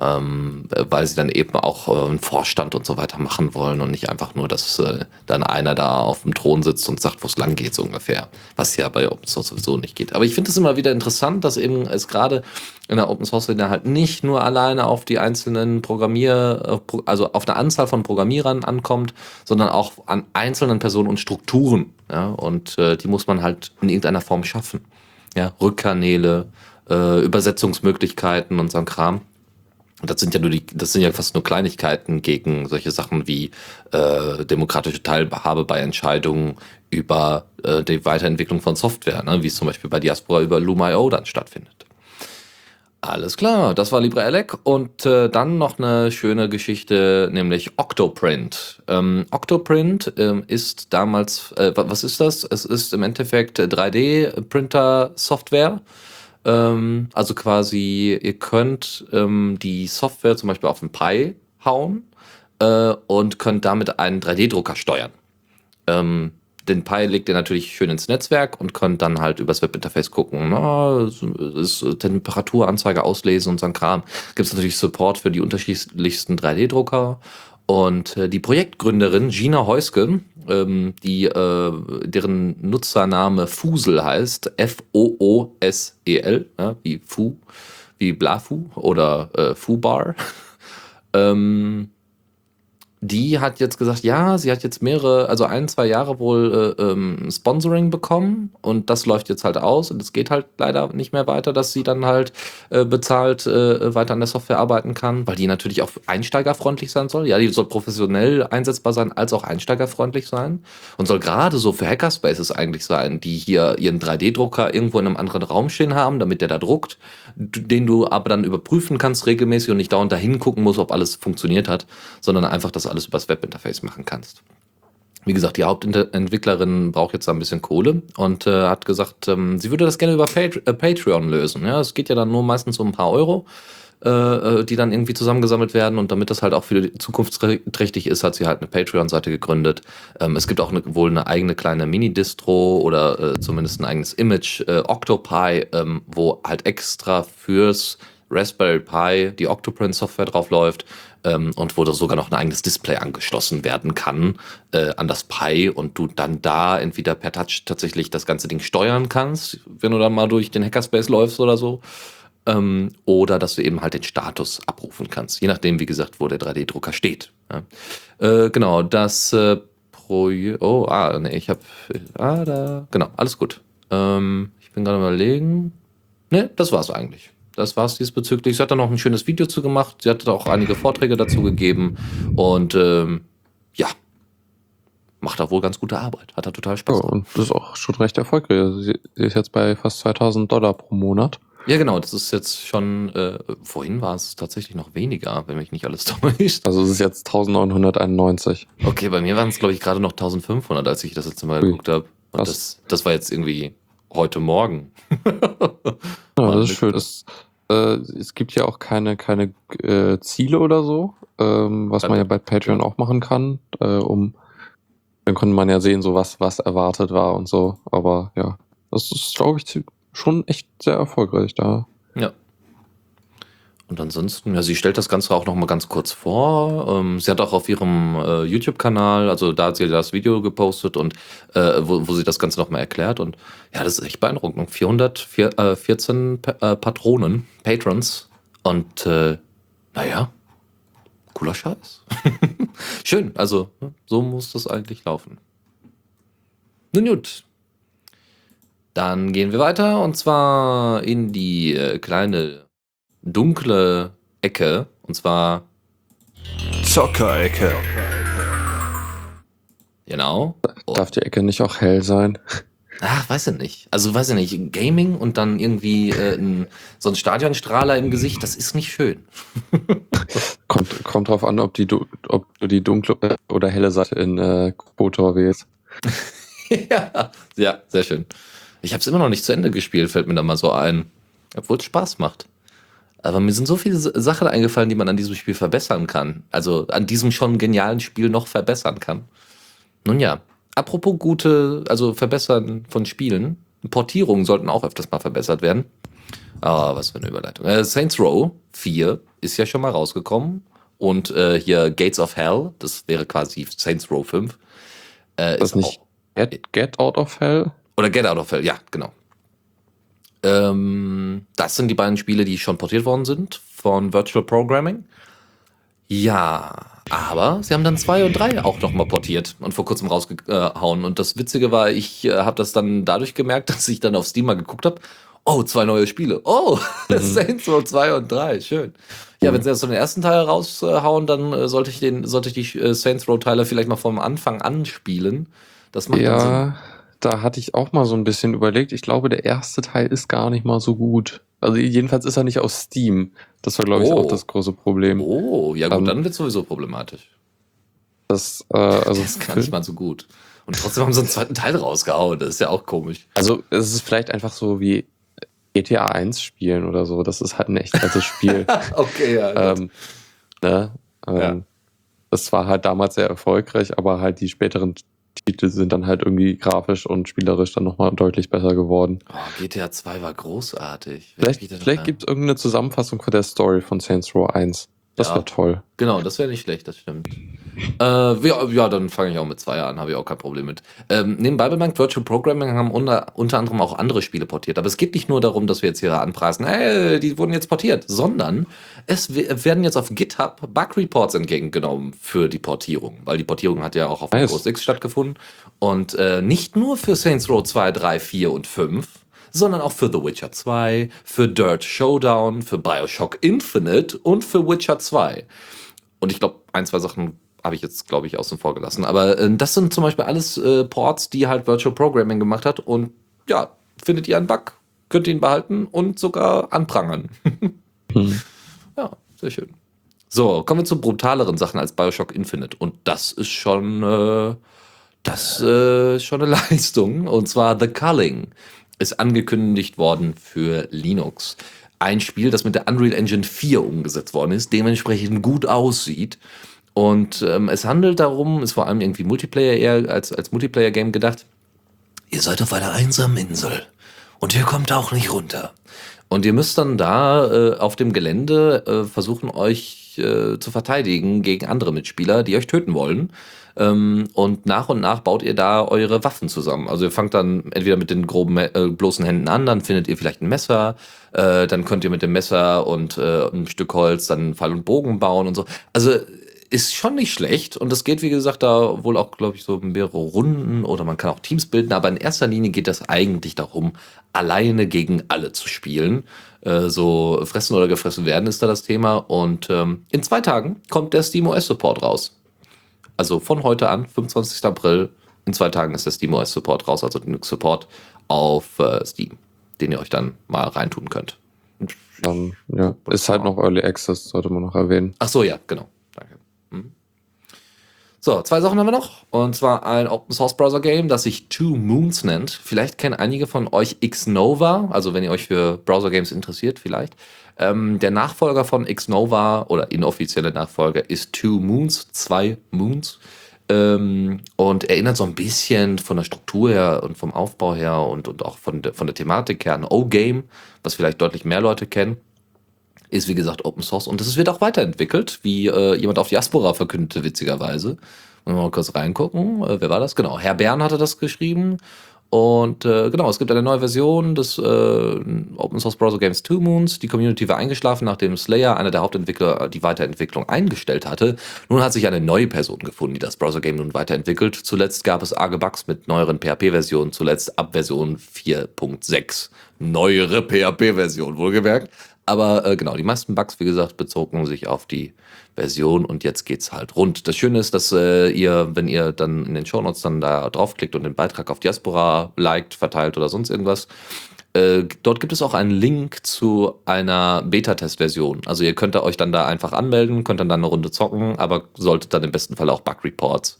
Ähm, äh, weil sie dann eben auch äh, einen Vorstand und so weiter machen wollen und nicht einfach nur, dass äh, dann einer da auf dem Thron sitzt und sagt, wo es lang geht, so ungefähr. Was ja bei Open Source sowieso nicht geht. Aber ich finde es immer wieder interessant, dass eben es gerade in der Open Source Szene halt nicht nur alleine auf die einzelnen Programmier, äh, also auf eine Anzahl von Programmierern ankommt, sondern auch an einzelnen Personen und Strukturen. Ja? Und äh, die muss man halt in irgendeiner Form schaffen. Ja, Rückkanäle, äh, Übersetzungsmöglichkeiten und so ein Kram. Und das sind ja nur die, das sind ja fast nur Kleinigkeiten gegen solche Sachen wie äh, demokratische Teilhabe bei Entscheidungen über äh, die Weiterentwicklung von Software, ne? wie es zum Beispiel bei Diaspora über Loom.io dann stattfindet. Alles klar, das war LibreELEC und äh, dann noch eine schöne Geschichte, nämlich Octoprint. Ähm, Octoprint ähm, ist damals, äh, wa- was ist das? Es ist im Endeffekt 3D-Printer-Software. Ähm, also quasi, ihr könnt ähm, die Software zum Beispiel auf den Pi hauen äh, und könnt damit einen 3D-Drucker steuern. Ähm, den Pi legt ihr natürlich schön ins Netzwerk und könnt dann halt übers Webinterface gucken, na, ist Temperaturanzeige auslesen und so ein Kram. Gibt es natürlich Support für die unterschiedlichsten 3D-Drucker. Und äh, die Projektgründerin Gina Heuske, ähm, die, äh, deren Nutzername Fusel heißt, F-O-O-S-E-L, ja, wie Fu, wie Blafu oder äh, Fubar, ähm, die hat jetzt gesagt, ja, sie hat jetzt mehrere, also ein, zwei Jahre wohl äh, ähm, Sponsoring bekommen und das läuft jetzt halt aus und es geht halt leider nicht mehr weiter, dass sie dann halt äh, bezahlt äh, weiter an der Software arbeiten kann, weil die natürlich auch einsteigerfreundlich sein soll. Ja, die soll professionell einsetzbar sein, als auch einsteigerfreundlich sein und soll gerade so für Hackerspaces eigentlich sein, die hier ihren 3D-Drucker irgendwo in einem anderen Raum stehen haben, damit der da druckt, den du aber dann überprüfen kannst regelmäßig und nicht dauernd dahin gucken musst, ob alles funktioniert hat, sondern einfach das alles übers Webinterface machen kannst. Wie gesagt, die Hauptentwicklerin braucht jetzt da ein bisschen Kohle und äh, hat gesagt, ähm, sie würde das gerne über äh, Patreon lösen. Ja, es geht ja dann nur meistens um ein paar Euro. Äh, äh, die dann irgendwie zusammengesammelt werden. Und damit das halt auch für zukunftsträchtig ist, hat sie halt eine Patreon-Seite gegründet. Ähm, es gibt auch eine, wohl eine eigene kleine Mini-Distro oder äh, zumindest ein eigenes Image, äh, Octopi, ähm, wo halt extra fürs Raspberry Pi die Octoprint-Software drauf läuft ähm, und wo da sogar noch ein eigenes Display angeschlossen werden kann äh, an das Pi und du dann da entweder per Touch tatsächlich das ganze Ding steuern kannst, wenn du dann mal durch den Hackerspace läufst oder so. Ähm, oder dass du eben halt den Status abrufen kannst, je nachdem, wie gesagt, wo der 3D-Drucker steht. Ja. Äh, genau, das äh, Projekt. Oh, ah, nee, ich habe. Ah, da. Genau, alles gut. Ähm, ich bin gerade überlegen. Ne, das war's eigentlich. Das war's diesbezüglich. Sie hat da noch ein schönes Video zu gemacht. Sie hat da auch einige Vorträge dazu gegeben. Und ähm, ja, macht da wohl ganz gute Arbeit. Hat da total Spaß. Ja, und das ist auch schon recht erfolgreich. Also sie ist jetzt bei fast 2000 Dollar pro Monat. Ja, genau, das ist jetzt schon, äh, vorhin war es tatsächlich noch weniger, wenn mich nicht alles täuscht. Also es ist jetzt 1991. Okay, bei mir waren es, glaube ich, gerade noch 1500, als ich das jetzt mal geguckt habe. Und Krass. das, das war jetzt irgendwie heute Morgen. Ja, das ist schön. Es, äh, es gibt ja auch keine, keine äh, Ziele oder so, ähm, was man ja bei Patreon auch machen kann, äh, um dann konnte man ja sehen, so was, was erwartet war und so. Aber ja, das ist, glaube ich, schon echt sehr erfolgreich da. Ja. Und ansonsten, ja, sie stellt das Ganze auch noch mal ganz kurz vor. Ähm, sie hat auch auf ihrem äh, YouTube-Kanal, also da hat sie das Video gepostet und äh, wo, wo sie das Ganze noch mal erklärt. Und ja, das ist echt beeindruckend. 414 Pa- äh, Patronen, Patrons. Und äh, naja, cooler Scheiß. Schön, also so muss das eigentlich laufen. Nun gut. Dann gehen wir weiter und zwar in die äh, kleine dunkle Ecke und zwar Zockerecke. genau. Oh, Darf die Ecke nicht auch hell sein? ach, weiß ich nicht. Also weiß ich nicht. Gaming und dann irgendwie äh, ein, so ein Stadionstrahler im Gesicht, das ist nicht schön. Kommt, kommt drauf an, ob, die, du- ob du die dunkle oder helle Seite in äh, Kotor wählst. ja, ja, sehr schön. Ich habe es immer noch nicht zu Ende gespielt, fällt mir da mal so ein. Obwohl es Spaß macht. Aber mir sind so viele Sachen eingefallen, die man an diesem Spiel verbessern kann. Also an diesem schon genialen Spiel noch verbessern kann. Nun ja, apropos gute, also verbessern von Spielen. Portierungen sollten auch öfters mal verbessert werden. Ah, was für eine Überleitung. Äh, Saints Row 4 ist ja schon mal rausgekommen. Und äh, hier Gates of Hell, das wäre quasi Saints Row 5. Äh, Das ist nicht auch- Get, Get Out of Hell? Oder Get Out of Hell, ja, genau. Ähm, das sind die beiden Spiele, die schon portiert worden sind von Virtual Programming. Ja, aber sie haben dann zwei und drei auch nochmal portiert und vor kurzem rausgehauen. Und das Witzige war, ich äh, habe das dann dadurch gemerkt, dass ich dann auf Steam mal geguckt habe. Oh, zwei neue Spiele. Oh, Saints Row 2 und 3. Schön. Ja, wenn sie erst so den ersten Teil raushauen, dann äh, sollte ich den, sollte ich die äh, Saints Row Teile vielleicht mal vom Anfang an spielen. Das macht dann Sinn. Da hatte ich auch mal so ein bisschen überlegt. Ich glaube, der erste Teil ist gar nicht mal so gut. Also jedenfalls ist er nicht aus Steam. Das war, glaube ich, Oh. auch das große Problem. Oh, ja gut, Ähm, dann wird sowieso problematisch. Das, äh, also, Das ist gar nicht mal so gut. Und trotzdem haben sie einen zweiten Teil rausgehauen. Das ist ja auch komisch. also es ist vielleicht einfach so wie GTA 1 spielen oder so. Das ist halt ein echt altes Spiel. okay, ja. ähm, ne? ähm, Ja. Das war halt damals sehr erfolgreich, aber halt die späteren Titel sind dann halt irgendwie grafisch und spielerisch dann nochmal deutlich besser geworden. oh, GTA 2 war großartig. Wer Vielleicht, vielleicht gibt es irgendeine Zusammenfassung von der Story von Saints Row 1. Das Ja. wäre toll. Genau, das wäre nicht schlecht, das stimmt. Äh, ja, dann fange ich auch mit zwei an, habe ich auch kein Problem mit. Ähm, nebenbei bemerkt, Virtual Programming haben unter, unter anderem auch andere Spiele portiert. Aber es geht nicht nur darum, dass wir jetzt hier anpreisen, hey, die wurden jetzt portiert, sondern es we- werden jetzt auf GitHub Bug Reports entgegengenommen für die Portierung, weil die Portierung hat ja auch auf Nice. Windows X stattgefunden. Und äh, nicht nur für Saints Row 2, 3, 4 und 5, sondern auch für The Witcher 2, für Dirt Showdown, für Bioshock Infinite und für Witcher 2. Und ich glaube, ein, zwei Sachen habe ich jetzt, glaube ich, außen vor gelassen. Aber äh, das sind zum Beispiel alles äh, Ports, die halt Virtual Programming gemacht hat. Und ja, findet ihr einen Bug, könnt ihr ihn behalten und sogar anprangern. Hm. Ja, sehr schön. So, kommen wir zu brutaleren Sachen als Bioshock Infinite. Und das ist schon, äh, das äh, ist schon eine Leistung. Und zwar The Culling ist angekündigt worden für Linux. ein Spiel, das mit der Unreal Engine 4 umgesetzt worden ist, dementsprechend gut aussieht. Und ähm, es handelt darum, ist vor allem irgendwie Multiplayer eher als, als Multiplayer-Game gedacht. Ihr seid auf einer einsamen Insel und ihr kommt auch nicht runter. Und ihr müsst dann da äh, auf dem Gelände äh, versuchen, euch äh, zu verteidigen gegen andere Mitspieler, die euch töten wollen. Ähm, und nach und nach baut ihr da eure Waffen zusammen. Also ihr fangt dann entweder mit den groben äh, bloßen Händen an, dann findet ihr vielleicht ein Messer, äh, dann könnt ihr mit dem Messer und äh, ein Stück Holz dann Pfeil und Bogen bauen und so. Also ist schon nicht schlecht und das geht, wie gesagt, da wohl auch, glaube ich, so mehrere Runden oder man kann auch Teams bilden, aber in erster Linie geht das eigentlich darum, alleine gegen alle zu spielen. Äh, so fressen oder gefressen werden ist da das Thema und ähm, in zwei Tagen kommt der SteamOS Support raus. Also von heute an, 25. April, in zwei Tagen ist der SteamOS Support raus, also den Support auf äh, Steam, den ihr euch dann mal reintun könnt. Um, ja, ist halt noch Early Access, sollte man noch erwähnen. Ach so, ja, genau. So, zwei Sachen haben wir noch. Und zwar ein Open Source Browser Game, das sich Two Moons nennt. Vielleicht kennen einige von euch Xnova, also wenn ihr euch für Browser Games interessiert, vielleicht. Ähm, der Nachfolger von Xnova oder inoffizielle Nachfolger ist Two Moons, zwei Moons. Ähm, und erinnert so ein bisschen von der Struktur her und vom Aufbau her und, und auch von, de, von der Thematik her an O-Game, was vielleicht deutlich mehr Leute kennen ist wie gesagt Open Source und es wird auch weiterentwickelt, wie äh, jemand auf Diaspora verkündete, witzigerweise. Wollen wir mal kurz reingucken. Äh, wer war das? Genau, Herr Bern hatte das geschrieben. Und äh, genau, es gibt eine neue Version des äh, Open Source Browser Games Two Moons. Die Community war eingeschlafen, nachdem Slayer, einer der Hauptentwickler, die Weiterentwicklung eingestellt hatte. Nun hat sich eine neue Person gefunden, die das Browser Game nun weiterentwickelt. Zuletzt gab es arge Bugs mit neueren PHP-Versionen, zuletzt ab Version 4.6. Neuere PHP-Version, wohlgemerkt. Aber äh, genau, die meisten Bugs, wie gesagt, bezogen sich auf die Version und jetzt geht's halt rund. Das Schöne ist, dass äh, ihr, wenn ihr dann in den Shownotes dann da draufklickt und den Beitrag auf Diaspora liked, verteilt oder sonst irgendwas, äh, dort gibt es auch einen Link zu einer Beta-Test-Version. Also ihr könnt euch dann da einfach anmelden, könnt dann, eine Runde zocken, aber solltet dann im besten Fall auch Bug-Reports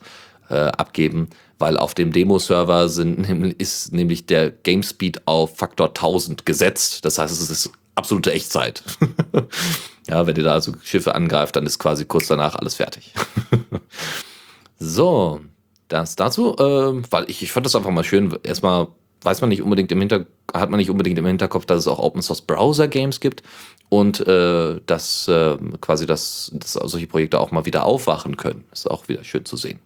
äh, abgeben, weil auf dem Demo-Server ist nämlich der Game Speed auf Faktor 1000 gesetzt. Das heißt, es ist absolute Echtzeit. ja, wenn ihr da also Schiffe angreift, dann ist quasi kurz danach alles fertig. so, das dazu, äh, weil ich, ich fand das einfach mal schön. Erstmal weiß man nicht unbedingt im Hinterkopf, hat man nicht unbedingt im Hinterkopf, dass es auch Open Source Browser Games gibt und äh, dass äh, quasi das, dass solche Projekte auch mal wieder aufwachen können. Ist auch wieder schön zu sehen.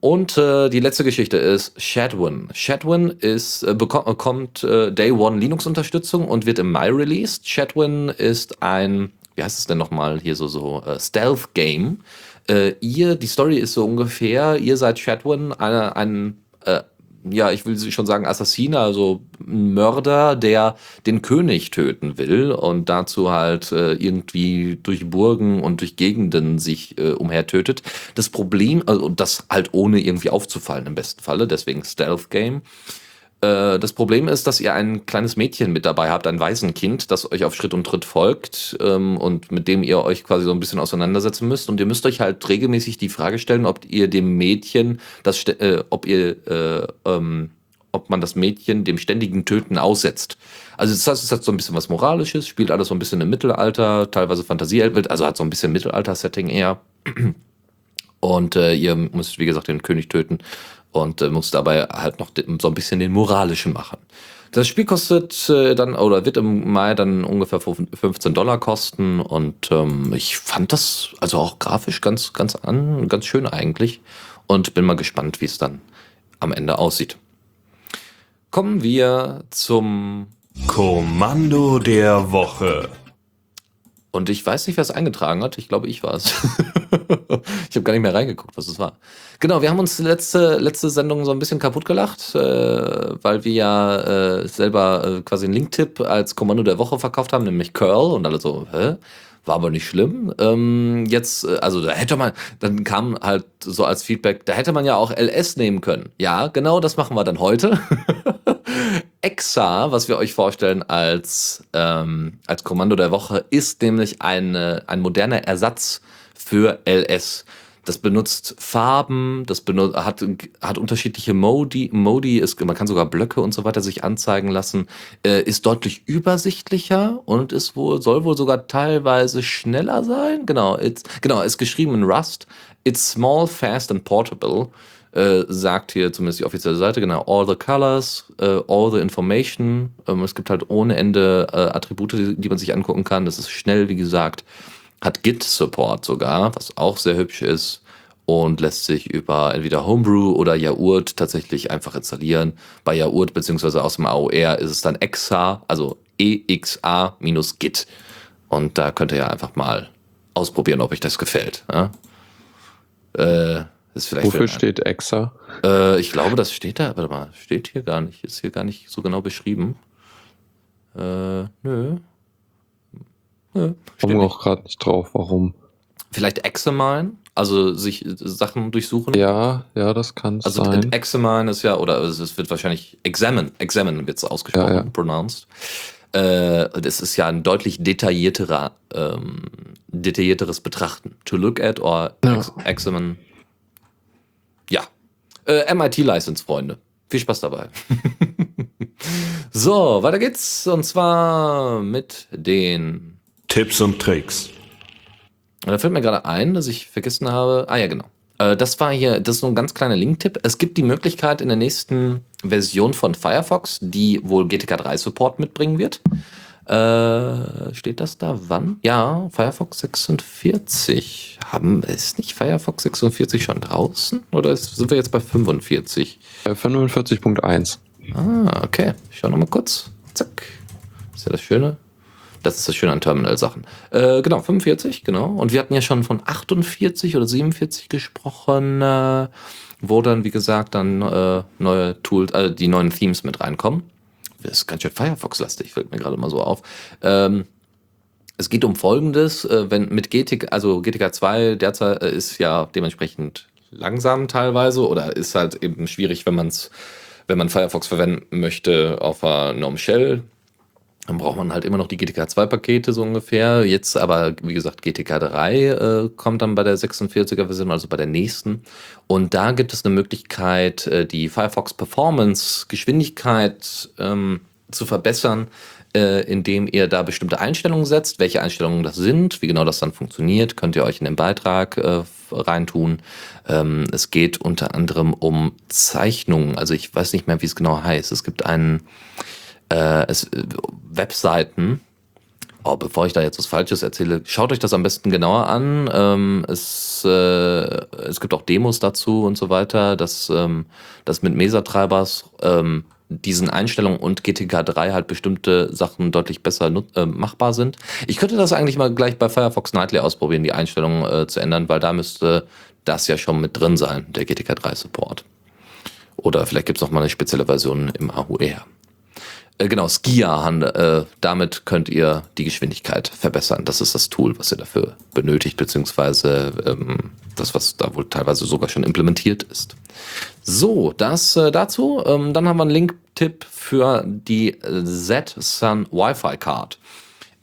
Und äh, die letzte Geschichte ist Shadwin. Shadwin ist, äh, bekommt äh, Day One Linux-Unterstützung und wird im Mai released. Shadwin ist ein, wie heißt es denn nochmal, hier so, so äh, Stealth-Game. Äh, ihr, die Story ist so ungefähr, ihr seid Shadwin, ein, ein äh, ja, ich will schon sagen Assassiner, also ein Mörder, der den König töten will und dazu halt äh, irgendwie durch Burgen und durch Gegenden sich äh, umhertötet. Das Problem, also das halt ohne irgendwie aufzufallen im besten Falle, deswegen Stealth Game. Äh, das Problem ist, dass ihr ein kleines Mädchen mit dabei habt, ein Waisenkind, das euch auf Schritt und Tritt folgt ähm, und mit dem ihr euch quasi so ein bisschen auseinandersetzen müsst. Und ihr müsst euch halt regelmäßig die Frage stellen, ob ihr dem Mädchen das, äh, ob ihr, äh, ähm, ob man das Mädchen dem ständigen Töten aussetzt. Also das heißt, es hat so ein bisschen was Moralisches, spielt alles so ein bisschen im Mittelalter, teilweise Fantasieelwelt, also hat so ein bisschen Mittelalter-Setting eher. Und äh, ihr müsst, wie gesagt, den König töten und äh, muss dabei halt noch so ein bisschen den moralischen machen. Das Spiel kostet äh, dann oder wird im Mai dann ungefähr 15 Dollar kosten und ähm, ich fand das also auch grafisch ganz ganz an ganz schön eigentlich und bin mal gespannt, wie es dann am Ende aussieht. Kommen wir zum Kommando der Woche. Und ich weiß nicht, wer es eingetragen hat. Ich glaube, ich war es. ich habe gar nicht mehr reingeguckt, was es war. Genau, wir haben uns letzte, letzte Sendung so ein bisschen kaputt gelacht, äh, weil wir ja äh, selber äh, quasi einen Link-Tipp als Kommando der Woche verkauft haben, nämlich Curl. Und alle so, hä? War aber nicht schlimm. Ähm, jetzt, äh, also da hätte man, dann kam halt so als Feedback, da hätte man ja auch LS nehmen können. Ja, genau, das machen wir dann heute. EXA, was wir euch vorstellen als, ähm, als Kommando der Woche, ist nämlich eine, ein moderner Ersatz für LS. das benutzt Farben, das benutzt, hat, hat unterschiedliche Modi, Modi ist, man kann sogar Blöcke und so weiter sich anzeigen lassen, äh, ist deutlich übersichtlicher und ist wohl, soll wohl sogar teilweise schneller sein. Genau, it's, genau, ist geschrieben in Rust. It's small, fast and portable. Äh, sagt hier zumindest die offizielle Seite, genau, all the colors, uh, all the information. Ähm, es gibt halt ohne Ende äh, Attribute, die, die man sich angucken kann. Das ist schnell, wie gesagt. Hat Git-Support sogar, was auch sehr hübsch ist und lässt sich über entweder Homebrew oder Yaurt tatsächlich einfach installieren. Bei Yaurt beziehungsweise aus dem AOR ist es dann EXA, also EXA minus Git. Und da könnt ihr ja einfach mal ausprobieren, ob euch das gefällt. Ja? Äh, Wofür steht EXA? Äh, ich glaube, das steht da, warte mal, steht hier gar nicht, ist hier gar nicht so genau beschrieben. Äh, nö. nö Kommen auch gerade nicht drauf, warum. Vielleicht Examine, also sich Sachen durchsuchen. Ja, ja, das kann also sein. Also Examine ist ja, oder es wird wahrscheinlich Examine, Examine wird es ausgesprochen, ja, ja. pronounced. Äh, das ist ja ein deutlich detaillierterer, ähm, detaillierteres Betrachten. To look at or ja. examine ja. Äh, MIT-License, Freunde. Viel Spaß dabei. so, weiter geht's. Und zwar mit den Tipps und Tricks. Da fällt mir gerade ein, dass ich vergessen habe. Ah ja, genau. Äh, das war hier, das ist so ein ganz kleiner Link-Tipp. Es gibt die Möglichkeit in der nächsten Version von Firefox, die wohl GTK 3 Support mitbringen wird, äh, steht das da wann? Ja, Firefox 46. Haben, ist nicht Firefox 46 schon draußen? Oder ist, sind wir jetzt bei 45? Bei 45.1. Ah, okay. Ich schau nochmal kurz. Zack. ist ja das Schöne. Das ist das Schöne an Terminal-Sachen. Äh, genau, 45, genau. Und wir hatten ja schon von 48 oder 47 gesprochen, äh, wo dann, wie gesagt, dann äh, neue Tools, äh, die neuen Themes mit reinkommen das ist ganz schön Firefox-lastig, fällt mir gerade mal so auf. Ähm, es geht um Folgendes, äh, wenn mit GTK, also GTK 2 derzeit äh, ist ja dementsprechend langsam teilweise oder ist halt eben schwierig, wenn man wenn man Firefox verwenden möchte auf einer Norm Shell, dann braucht man halt immer noch die GTK 2 Pakete so ungefähr. Jetzt aber, wie gesagt, GTK 3 äh, kommt dann bei der 46er Version, also bei der nächsten. Und da gibt es eine Möglichkeit, äh, die Firefox Performance Geschwindigkeit ähm, zu verbessern, äh, indem ihr da bestimmte Einstellungen setzt. Welche Einstellungen das sind, wie genau das dann funktioniert, könnt ihr euch in den Beitrag äh, reintun. Ähm, es geht unter anderem um Zeichnungen. Also ich weiß nicht mehr, wie es genau heißt. Es gibt einen äh, es, äh, Webseiten, oh, bevor ich da jetzt was Falsches erzähle, schaut euch das am besten genauer an. Ähm, es, äh, es gibt auch Demos dazu und so weiter, dass, ähm, dass mit Mesa-Treibers ähm, diesen Einstellungen und GTK 3 halt bestimmte Sachen deutlich besser äh, machbar sind. Ich könnte das eigentlich mal gleich bei Firefox Nightly ausprobieren, die Einstellungen äh, zu ändern, weil da müsste das ja schon mit drin sein, der GTK 3 Support. Oder vielleicht gibt es noch mal eine spezielle Version im AUR. Äh, genau, Skia, äh, damit könnt ihr die Geschwindigkeit verbessern. Das ist das Tool, was ihr dafür benötigt, beziehungsweise ähm, das, was da wohl teilweise sogar schon implementiert ist. So, das äh, dazu. Ähm, dann haben wir einen Link-Tipp für die äh, Z-Sun Wi-Fi Card.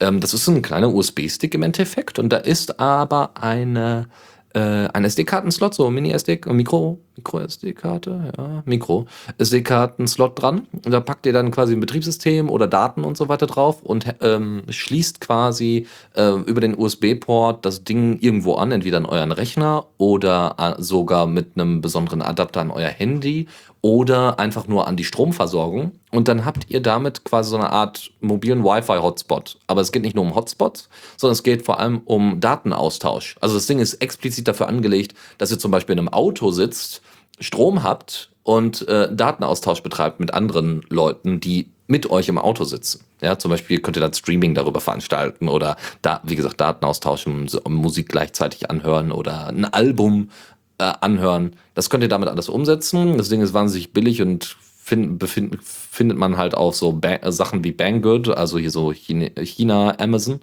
Ähm, das ist ein kleiner USB-Stick im Endeffekt und da ist aber eine äh, ein SD-Karten-Slot, so Mini-SD, Mikro, Micro-SD-Karte, ja, Mikro-SD-Karten-Slot dran. Und da packt ihr dann quasi ein Betriebssystem oder Daten und so weiter drauf und ähm, schließt quasi äh, über den USB-Port das Ding irgendwo an, entweder an euren Rechner oder äh, sogar mit einem besonderen Adapter an euer Handy oder einfach nur an die Stromversorgung. Und dann habt ihr damit quasi so eine Art mobilen Wi-Fi-Hotspot. Aber es geht nicht nur um Hotspots, sondern es geht vor allem um Datenaustausch. Also das Ding ist explizit dafür angelegt, dass ihr zum Beispiel in einem Auto sitzt, Strom habt und äh, Datenaustausch betreibt mit anderen Leuten, die mit euch im Auto sitzen. Ja, zum Beispiel könnt ihr dann Streaming darüber veranstalten oder da, wie gesagt, Daten austauschen, Musik gleichzeitig anhören oder ein Album äh, anhören. Das könnt ihr damit alles umsetzen. Das Ding ist wahnsinnig billig und find, befind, findet man halt auch so ba Sachen wie Banggood, also hier so China Amazon.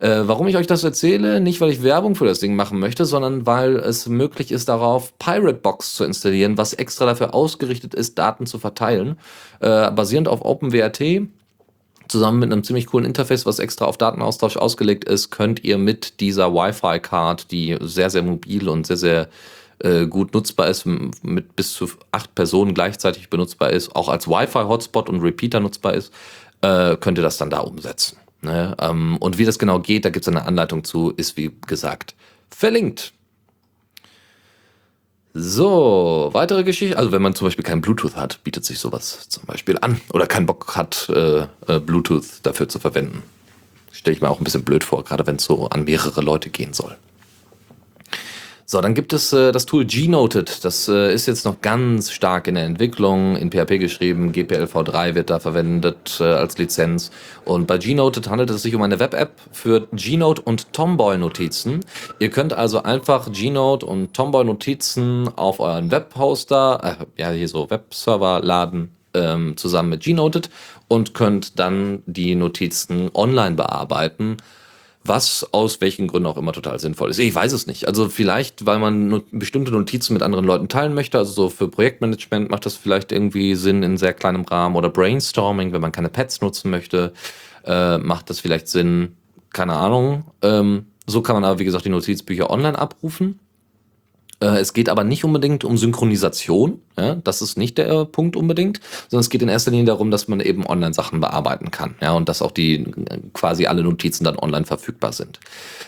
Äh, warum ich euch das erzähle, nicht weil ich Werbung für das Ding machen möchte, sondern weil es möglich ist, darauf Pirate Box zu installieren, was extra dafür ausgerichtet ist, Daten zu verteilen. Äh, basierend auf OpenWRT zusammen mit einem ziemlich coolen Interface, was extra auf Datenaustausch ausgelegt ist, könnt ihr mit dieser Wi-Fi-Card, die sehr, sehr mobil und sehr, sehr äh, gut nutzbar ist, mit bis zu acht Personen gleichzeitig benutzbar ist, auch als Wi-Fi-Hotspot und Repeater nutzbar ist, äh, könnt ihr das dann da umsetzen. Ne? Ähm, und wie das genau geht, da gibt es eine Anleitung zu, ist wie gesagt verlinkt. So, weitere Geschichte. Also wenn man zum Beispiel kein Bluetooth hat, bietet sich sowas zum Beispiel an. Oder keinen Bock hat, äh, äh, Bluetooth dafür zu verwenden. Stelle ich mir auch ein bisschen blöd vor, gerade wenn es so an mehrere Leute gehen soll. So, dann gibt es äh, das Tool Gnoted. Das äh, ist jetzt noch ganz stark in der Entwicklung, in PHP geschrieben. GPLv3 wird da verwendet äh, als Lizenz. Und bei Gnoted handelt es sich um eine Web-App für Gnote und Tomboy-Notizen. Ihr könnt also einfach Gnote und Tomboy-Notizen auf euren Webhoster, äh, ja hier so Webserver laden, ähm, zusammen mit Gnoted und könnt dann die Notizen online bearbeiten was aus welchen Gründen auch immer total sinnvoll ist. Ich weiß es nicht. Also vielleicht, weil man bestimmte Notizen mit anderen Leuten teilen möchte. Also so für Projektmanagement macht das vielleicht irgendwie Sinn in sehr kleinem Rahmen oder Brainstorming, wenn man keine Pads nutzen möchte, äh, macht das vielleicht Sinn. Keine Ahnung. Ähm, so kann man aber, wie gesagt, die Notizbücher online abrufen. Äh, es geht aber nicht unbedingt um Synchronisation, ja, das ist nicht der äh, Punkt unbedingt, sondern es geht in erster Linie darum, dass man eben online Sachen bearbeiten kann, ja, und dass auch die äh, quasi alle Notizen dann online verfügbar sind.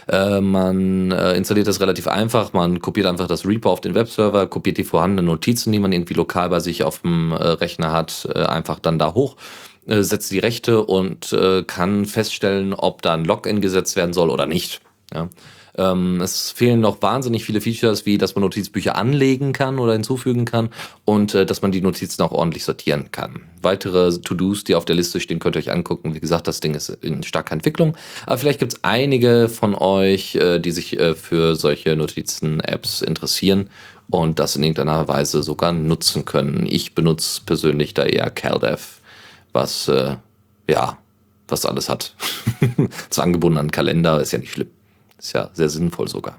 Äh, man äh, installiert das relativ einfach, man kopiert einfach das Repo auf den Webserver, kopiert die vorhandenen Notizen, die man irgendwie lokal bei sich auf dem äh, Rechner hat, einfach dann da hoch setzt die Rechte und kann feststellen, ob da ein Login gesetzt werden soll oder nicht. Ja. Ähm, es fehlen noch wahnsinnig viele Features, wie dass man Notizbücher anlegen kann oder hinzufügen kann und äh, dass man die Notizen auch ordentlich sortieren kann. Weitere To-Dos, die auf der Liste stehen, könnt ihr euch angucken. Wie gesagt, das Ding ist in starker Entwicklung. Aber vielleicht gibt es einige von euch, äh, die sich äh, für solche Notizen-Apps interessieren und das in irgendeiner Weise sogar nutzen können. Ich benutze persönlich da eher CalDev, was äh, ja was alles hat. Zwar angebunden an Kalender, ist ja nicht schlimm. Ist ja sehr sinnvoll sogar.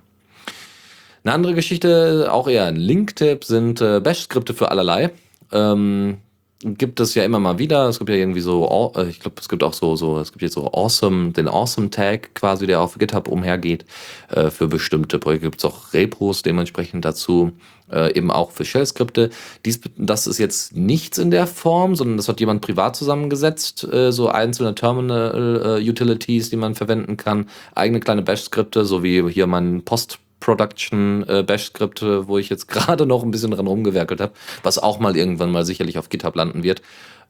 Eine andere Geschichte, auch eher ein Link-Tipp, sind äh, Bash-Skripte für allerlei. Ähm, gibt es ja immer mal wieder. Es gibt ja irgendwie so, äh, ich glaube, es gibt auch so, so, es gibt jetzt so Awesome, den Awesome-Tag quasi, der auf GitHub umhergeht. Äh, für bestimmte Projekte gibt es auch Repos dementsprechend dazu. Äh, eben auch für Shell-Skripte. Dies, das ist jetzt nichts in der Form, sondern das hat jemand privat zusammengesetzt. Äh, so einzelne Terminal-Utilities, die man verwenden kann. Eigene kleine Bash-Skripte, so wie hier mein Post- Production äh, Bash-Skript, wo ich jetzt gerade noch ein bisschen dran rumgewerkelt habe, was auch mal irgendwann mal sicherlich auf GitHub landen wird.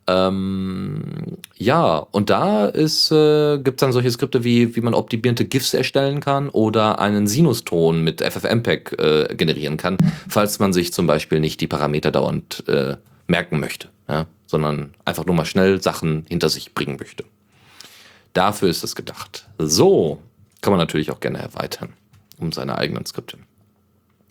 Ähm, ja, und da ist, äh, gibt es dann solche Skripte wie, wie man optimierte GIFs erstellen kann oder einen Sinuston mit FFmpeg äh, generieren kann, falls man sich zum Beispiel nicht die Parameter dauernd äh, merken möchte, ja? sondern einfach nur mal schnell Sachen hinter sich bringen möchte. Dafür ist es gedacht. So kann man natürlich auch gerne erweitern um seine eigenen Skripte.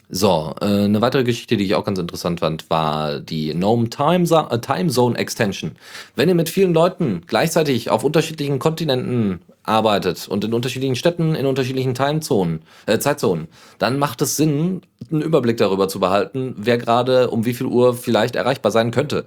So, äh, eine weitere Geschichte, die ich auch ganz interessant fand, war die GNOME Time, äh, Time Zone Extension. Wenn ihr mit vielen Leuten gleichzeitig auf unterschiedlichen Kontinenten arbeitet und in unterschiedlichen Städten, in unterschiedlichen Timezonen, äh, Zeitzonen, dann macht es Sinn, einen Überblick darüber zu behalten, wer gerade um wie viel Uhr vielleicht erreichbar sein könnte.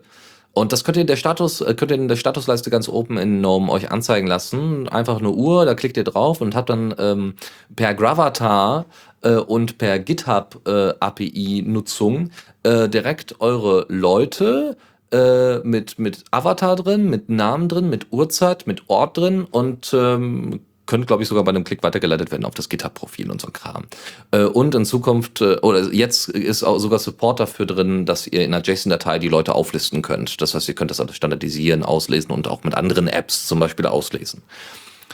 Und das könnt ihr in der Status, äh, könnt ihr in der Statusleiste ganz oben in GNOME euch anzeigen lassen. Einfach eine Uhr, da klickt ihr drauf und habt dann ähm, per Gravatar äh, und per GitHub äh, API-Nutzung äh, direkt eure Leute äh, mit, mit Avatar drin, mit Namen drin, mit Uhrzeit, mit Ort drin und ähm, können, glaube ich, sogar bei einem Klick weitergeleitet werden auf das GitHub-Profil und so Kram. Äh, und in Zukunft, äh, oder jetzt ist auch sogar Support dafür drin, dass ihr in einer JSON-Datei die Leute auflisten könnt. Das heißt, ihr könnt das standardisieren, auslesen und auch mit anderen Apps zum Beispiel auslesen.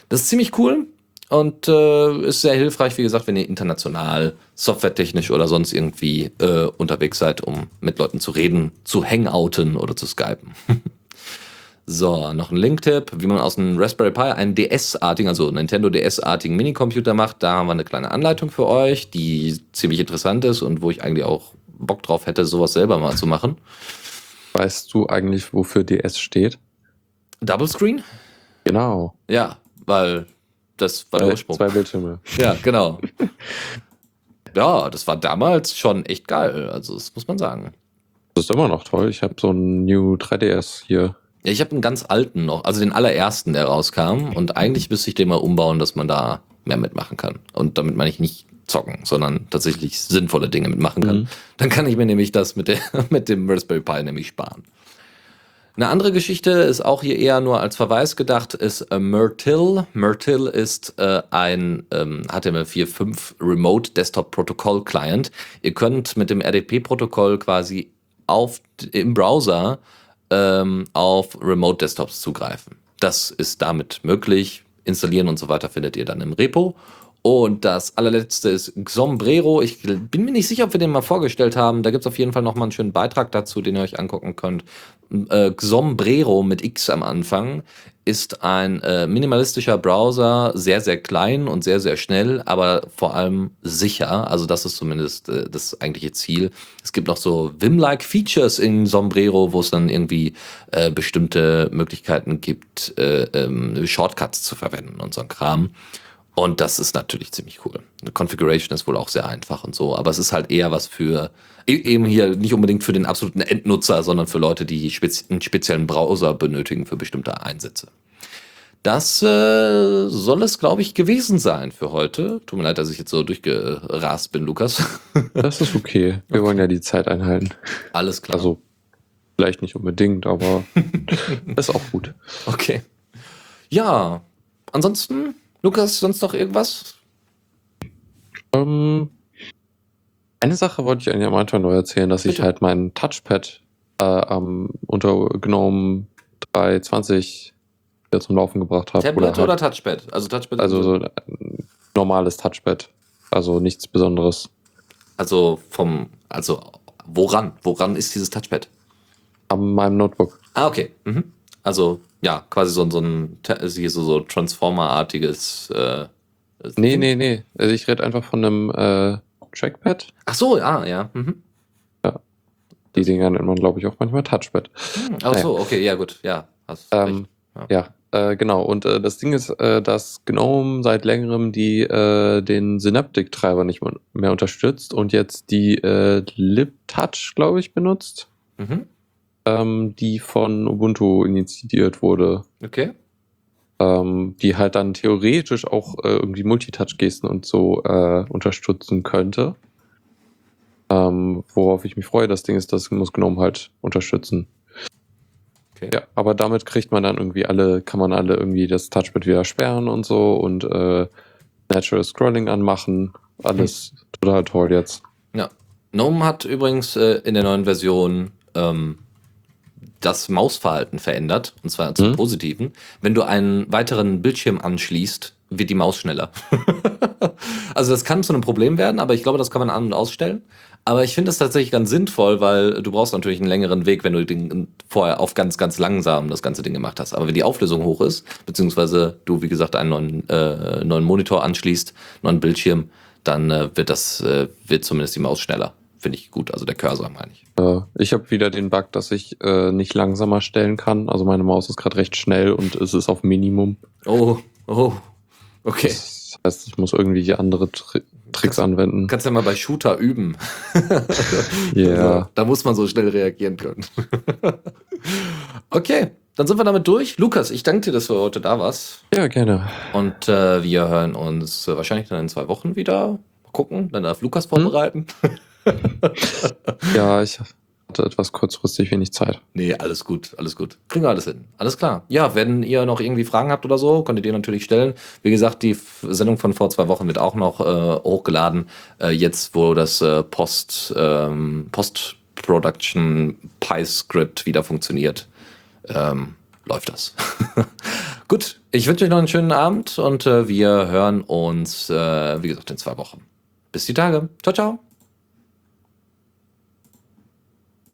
Das ist ziemlich cool und äh, ist sehr hilfreich, wie gesagt, wenn ihr international, softwaretechnisch oder sonst irgendwie äh, unterwegs seid, um mit Leuten zu reden, zu hangouten oder zu skypen. So, noch ein Link-Tipp, wie man aus einem Raspberry Pi einen DS-artigen, also Nintendo DS-artigen Minicomputer macht. Da haben wir eine kleine Anleitung für euch, die ziemlich interessant ist und wo ich eigentlich auch Bock drauf hätte, sowas selber mal zu machen. Weißt du eigentlich, wofür DS steht? Double Screen? Genau. Ja, weil das war der Ursprung. Zwei Bildschirme. Ja, genau. ja, das war damals schon echt geil. Also, das muss man sagen. Das ist immer noch toll. Ich habe so ein New 3DS hier Ja, ich habe einen ganz alten noch, also den allerersten, der rauskam. Und eigentlich müsste ich den mal umbauen, dass man da mehr mitmachen kann. Und damit meine ich nicht zocken, sondern tatsächlich sinnvolle Dinge mitmachen kann. Mhm. Dann kann ich mir nämlich das mit, der, mit dem Raspberry Pi nämlich sparen. Eine andere Geschichte ist auch hier eher nur als Verweis gedacht, ist äh, Myrtle. Myrtle ist äh, ein ähm, HTML5 Remote Desktop Protocol Client. Ihr könnt mit dem RDP-Protokoll quasi auf, im Browser ähm, auf Remote Desktops zugreifen. Das ist damit möglich. Installieren und so weiter findet ihr dann im Repo. Und das allerletzte ist Xombrero. Ich bin mir nicht sicher, ob wir den mal vorgestellt haben. Da gibt es auf jeden Fall noch mal einen schönen Beitrag dazu, den ihr euch angucken könnt. Äh, Xombrero mit X am Anfang ist ein äh, minimalistischer Browser, sehr, sehr klein und sehr, sehr schnell, aber vor allem sicher. Also das ist zumindest äh, das eigentliche Ziel. Es gibt noch so Vim-like Features in Sombrero, wo es dann irgendwie äh, bestimmte Möglichkeiten gibt, äh, ähm, Shortcuts zu verwenden und so ein Kram. Und das ist natürlich ziemlich cool. Eine Configuration ist wohl auch sehr einfach und so, aber es ist halt eher was für, e- eben hier nicht unbedingt für den absoluten Endnutzer, sondern für Leute, die spezi einen speziellen Browser benötigen für bestimmte Einsätze. Das äh, soll es, glaube ich, gewesen sein für heute. Tut mir leid, dass ich jetzt so durchgerast bin, Lukas. Das ist okay. Wir wollen ja die Zeit einhalten. Alles klar. Also vielleicht nicht unbedingt, aber ist auch gut. okay. Ja, ansonsten, Lukas, sonst noch irgendwas? Ähm, eine Sache wollte ich eigentlich am Anfang noch erzählen, dass ich Bitte. halt mein Touchpad äh, am unter GNOME 3.20 wieder zum Laufen gebracht habe. Tablet halt, oder Touchpad? Also Touchpad. also so ein normales Touchpad. Also nichts Besonderes. also vom, also woran? Woran ist dieses Touchpad? An meinem Notebook. Ah, okay. Mhm. Also, ja, quasi so, ein- so ein hier so, so Transformer-artiges. Äh, Nee, Ding. nee, nee. Also ich rede einfach von einem äh, Trackpad. Ach so, ah, ja. Mhm. Die Dinger nennt man, glaube ich, auch manchmal Touchpad. Hm, Ach so, okay, ja, gut. Ja, hast Ähm, recht. ja, äh, genau. Und äh, das Ding ist, äh, dass GNOME seit längerem die äh, den Synaptic-Treiber nicht mehr unterstützt und jetzt die äh, LibTouch, glaube ich, benutzt, Mhm. Ähm, die von Ubuntu initiiert wurde. Okay. Ähm, die halt dann theoretisch auch äh, irgendwie Multitouch-Gesten und so äh, unterstützen könnte. Ähm, worauf ich mich freue, das Ding ist, das muss GNOME halt unterstützen. Okay. Ja, aber damit kriegt man dann irgendwie alle, kann man alle irgendwie das Touchpad wieder sperren und so und äh, Natural Scrolling anmachen. Alles total toll jetzt. Ja. GNOME hat übrigens äh, in der neuen Version ähm, das Mausverhalten verändert, und zwar zum Mhm. Positiven. Wenn du einen weiteren Bildschirm anschließt, wird die Maus schneller. also das kann zu einem Problem werden, aber ich glaube, das kann man an- und ausstellen. Aber ich finde es tatsächlich ganz sinnvoll, weil du brauchst natürlich einen längeren Weg, wenn du den vorher auf ganz, ganz langsam das ganze Ding gemacht hast. Aber wenn die Auflösung hoch ist, beziehungsweise du, wie gesagt, einen neuen, äh, neuen Monitor anschließt, neuen Bildschirm, dann äh, wird das, äh, wird zumindest die Maus schneller. Finde ich gut. Also der Cursor, meine ich. Äh, ich habe wieder den Bug, dass ich äh, nicht langsamer stellen kann. Also meine Maus ist gerade recht schnell und es ist auf Minimum. Oh, oh, okay. Das heißt, ich muss irgendwie andere Tri Tricks anwenden. Kannst ja mal bei Shooter üben. Ja. Also, da muss man so schnell reagieren können. okay, dann sind wir damit durch. Lukas, ich danke dir, dass du heute da warst. Ja, gerne. Und äh, wir hören uns äh, wahrscheinlich dann in zwei Wochen wieder. Mal gucken, dann darf Lukas vorbereiten. Ja, ich hatte etwas kurzfristig wenig Zeit. Nee, alles gut, alles gut. Kriegen wir alles hin. Alles klar. Ja, wenn ihr noch irgendwie Fragen habt oder so, könnt ihr die natürlich stellen. Wie gesagt, die Sendung von vor zwei Wochen wird auch noch äh, hochgeladen. Äh, jetzt, wo das äh, Post, ähm, Post-Production Pi-Script wieder funktioniert, ähm, läuft das. Gut, ich wünsche euch noch einen schönen Abend und äh, wir hören uns, äh, wie gesagt, in zwei Wochen. Bis die Tage. Ciao, ciao.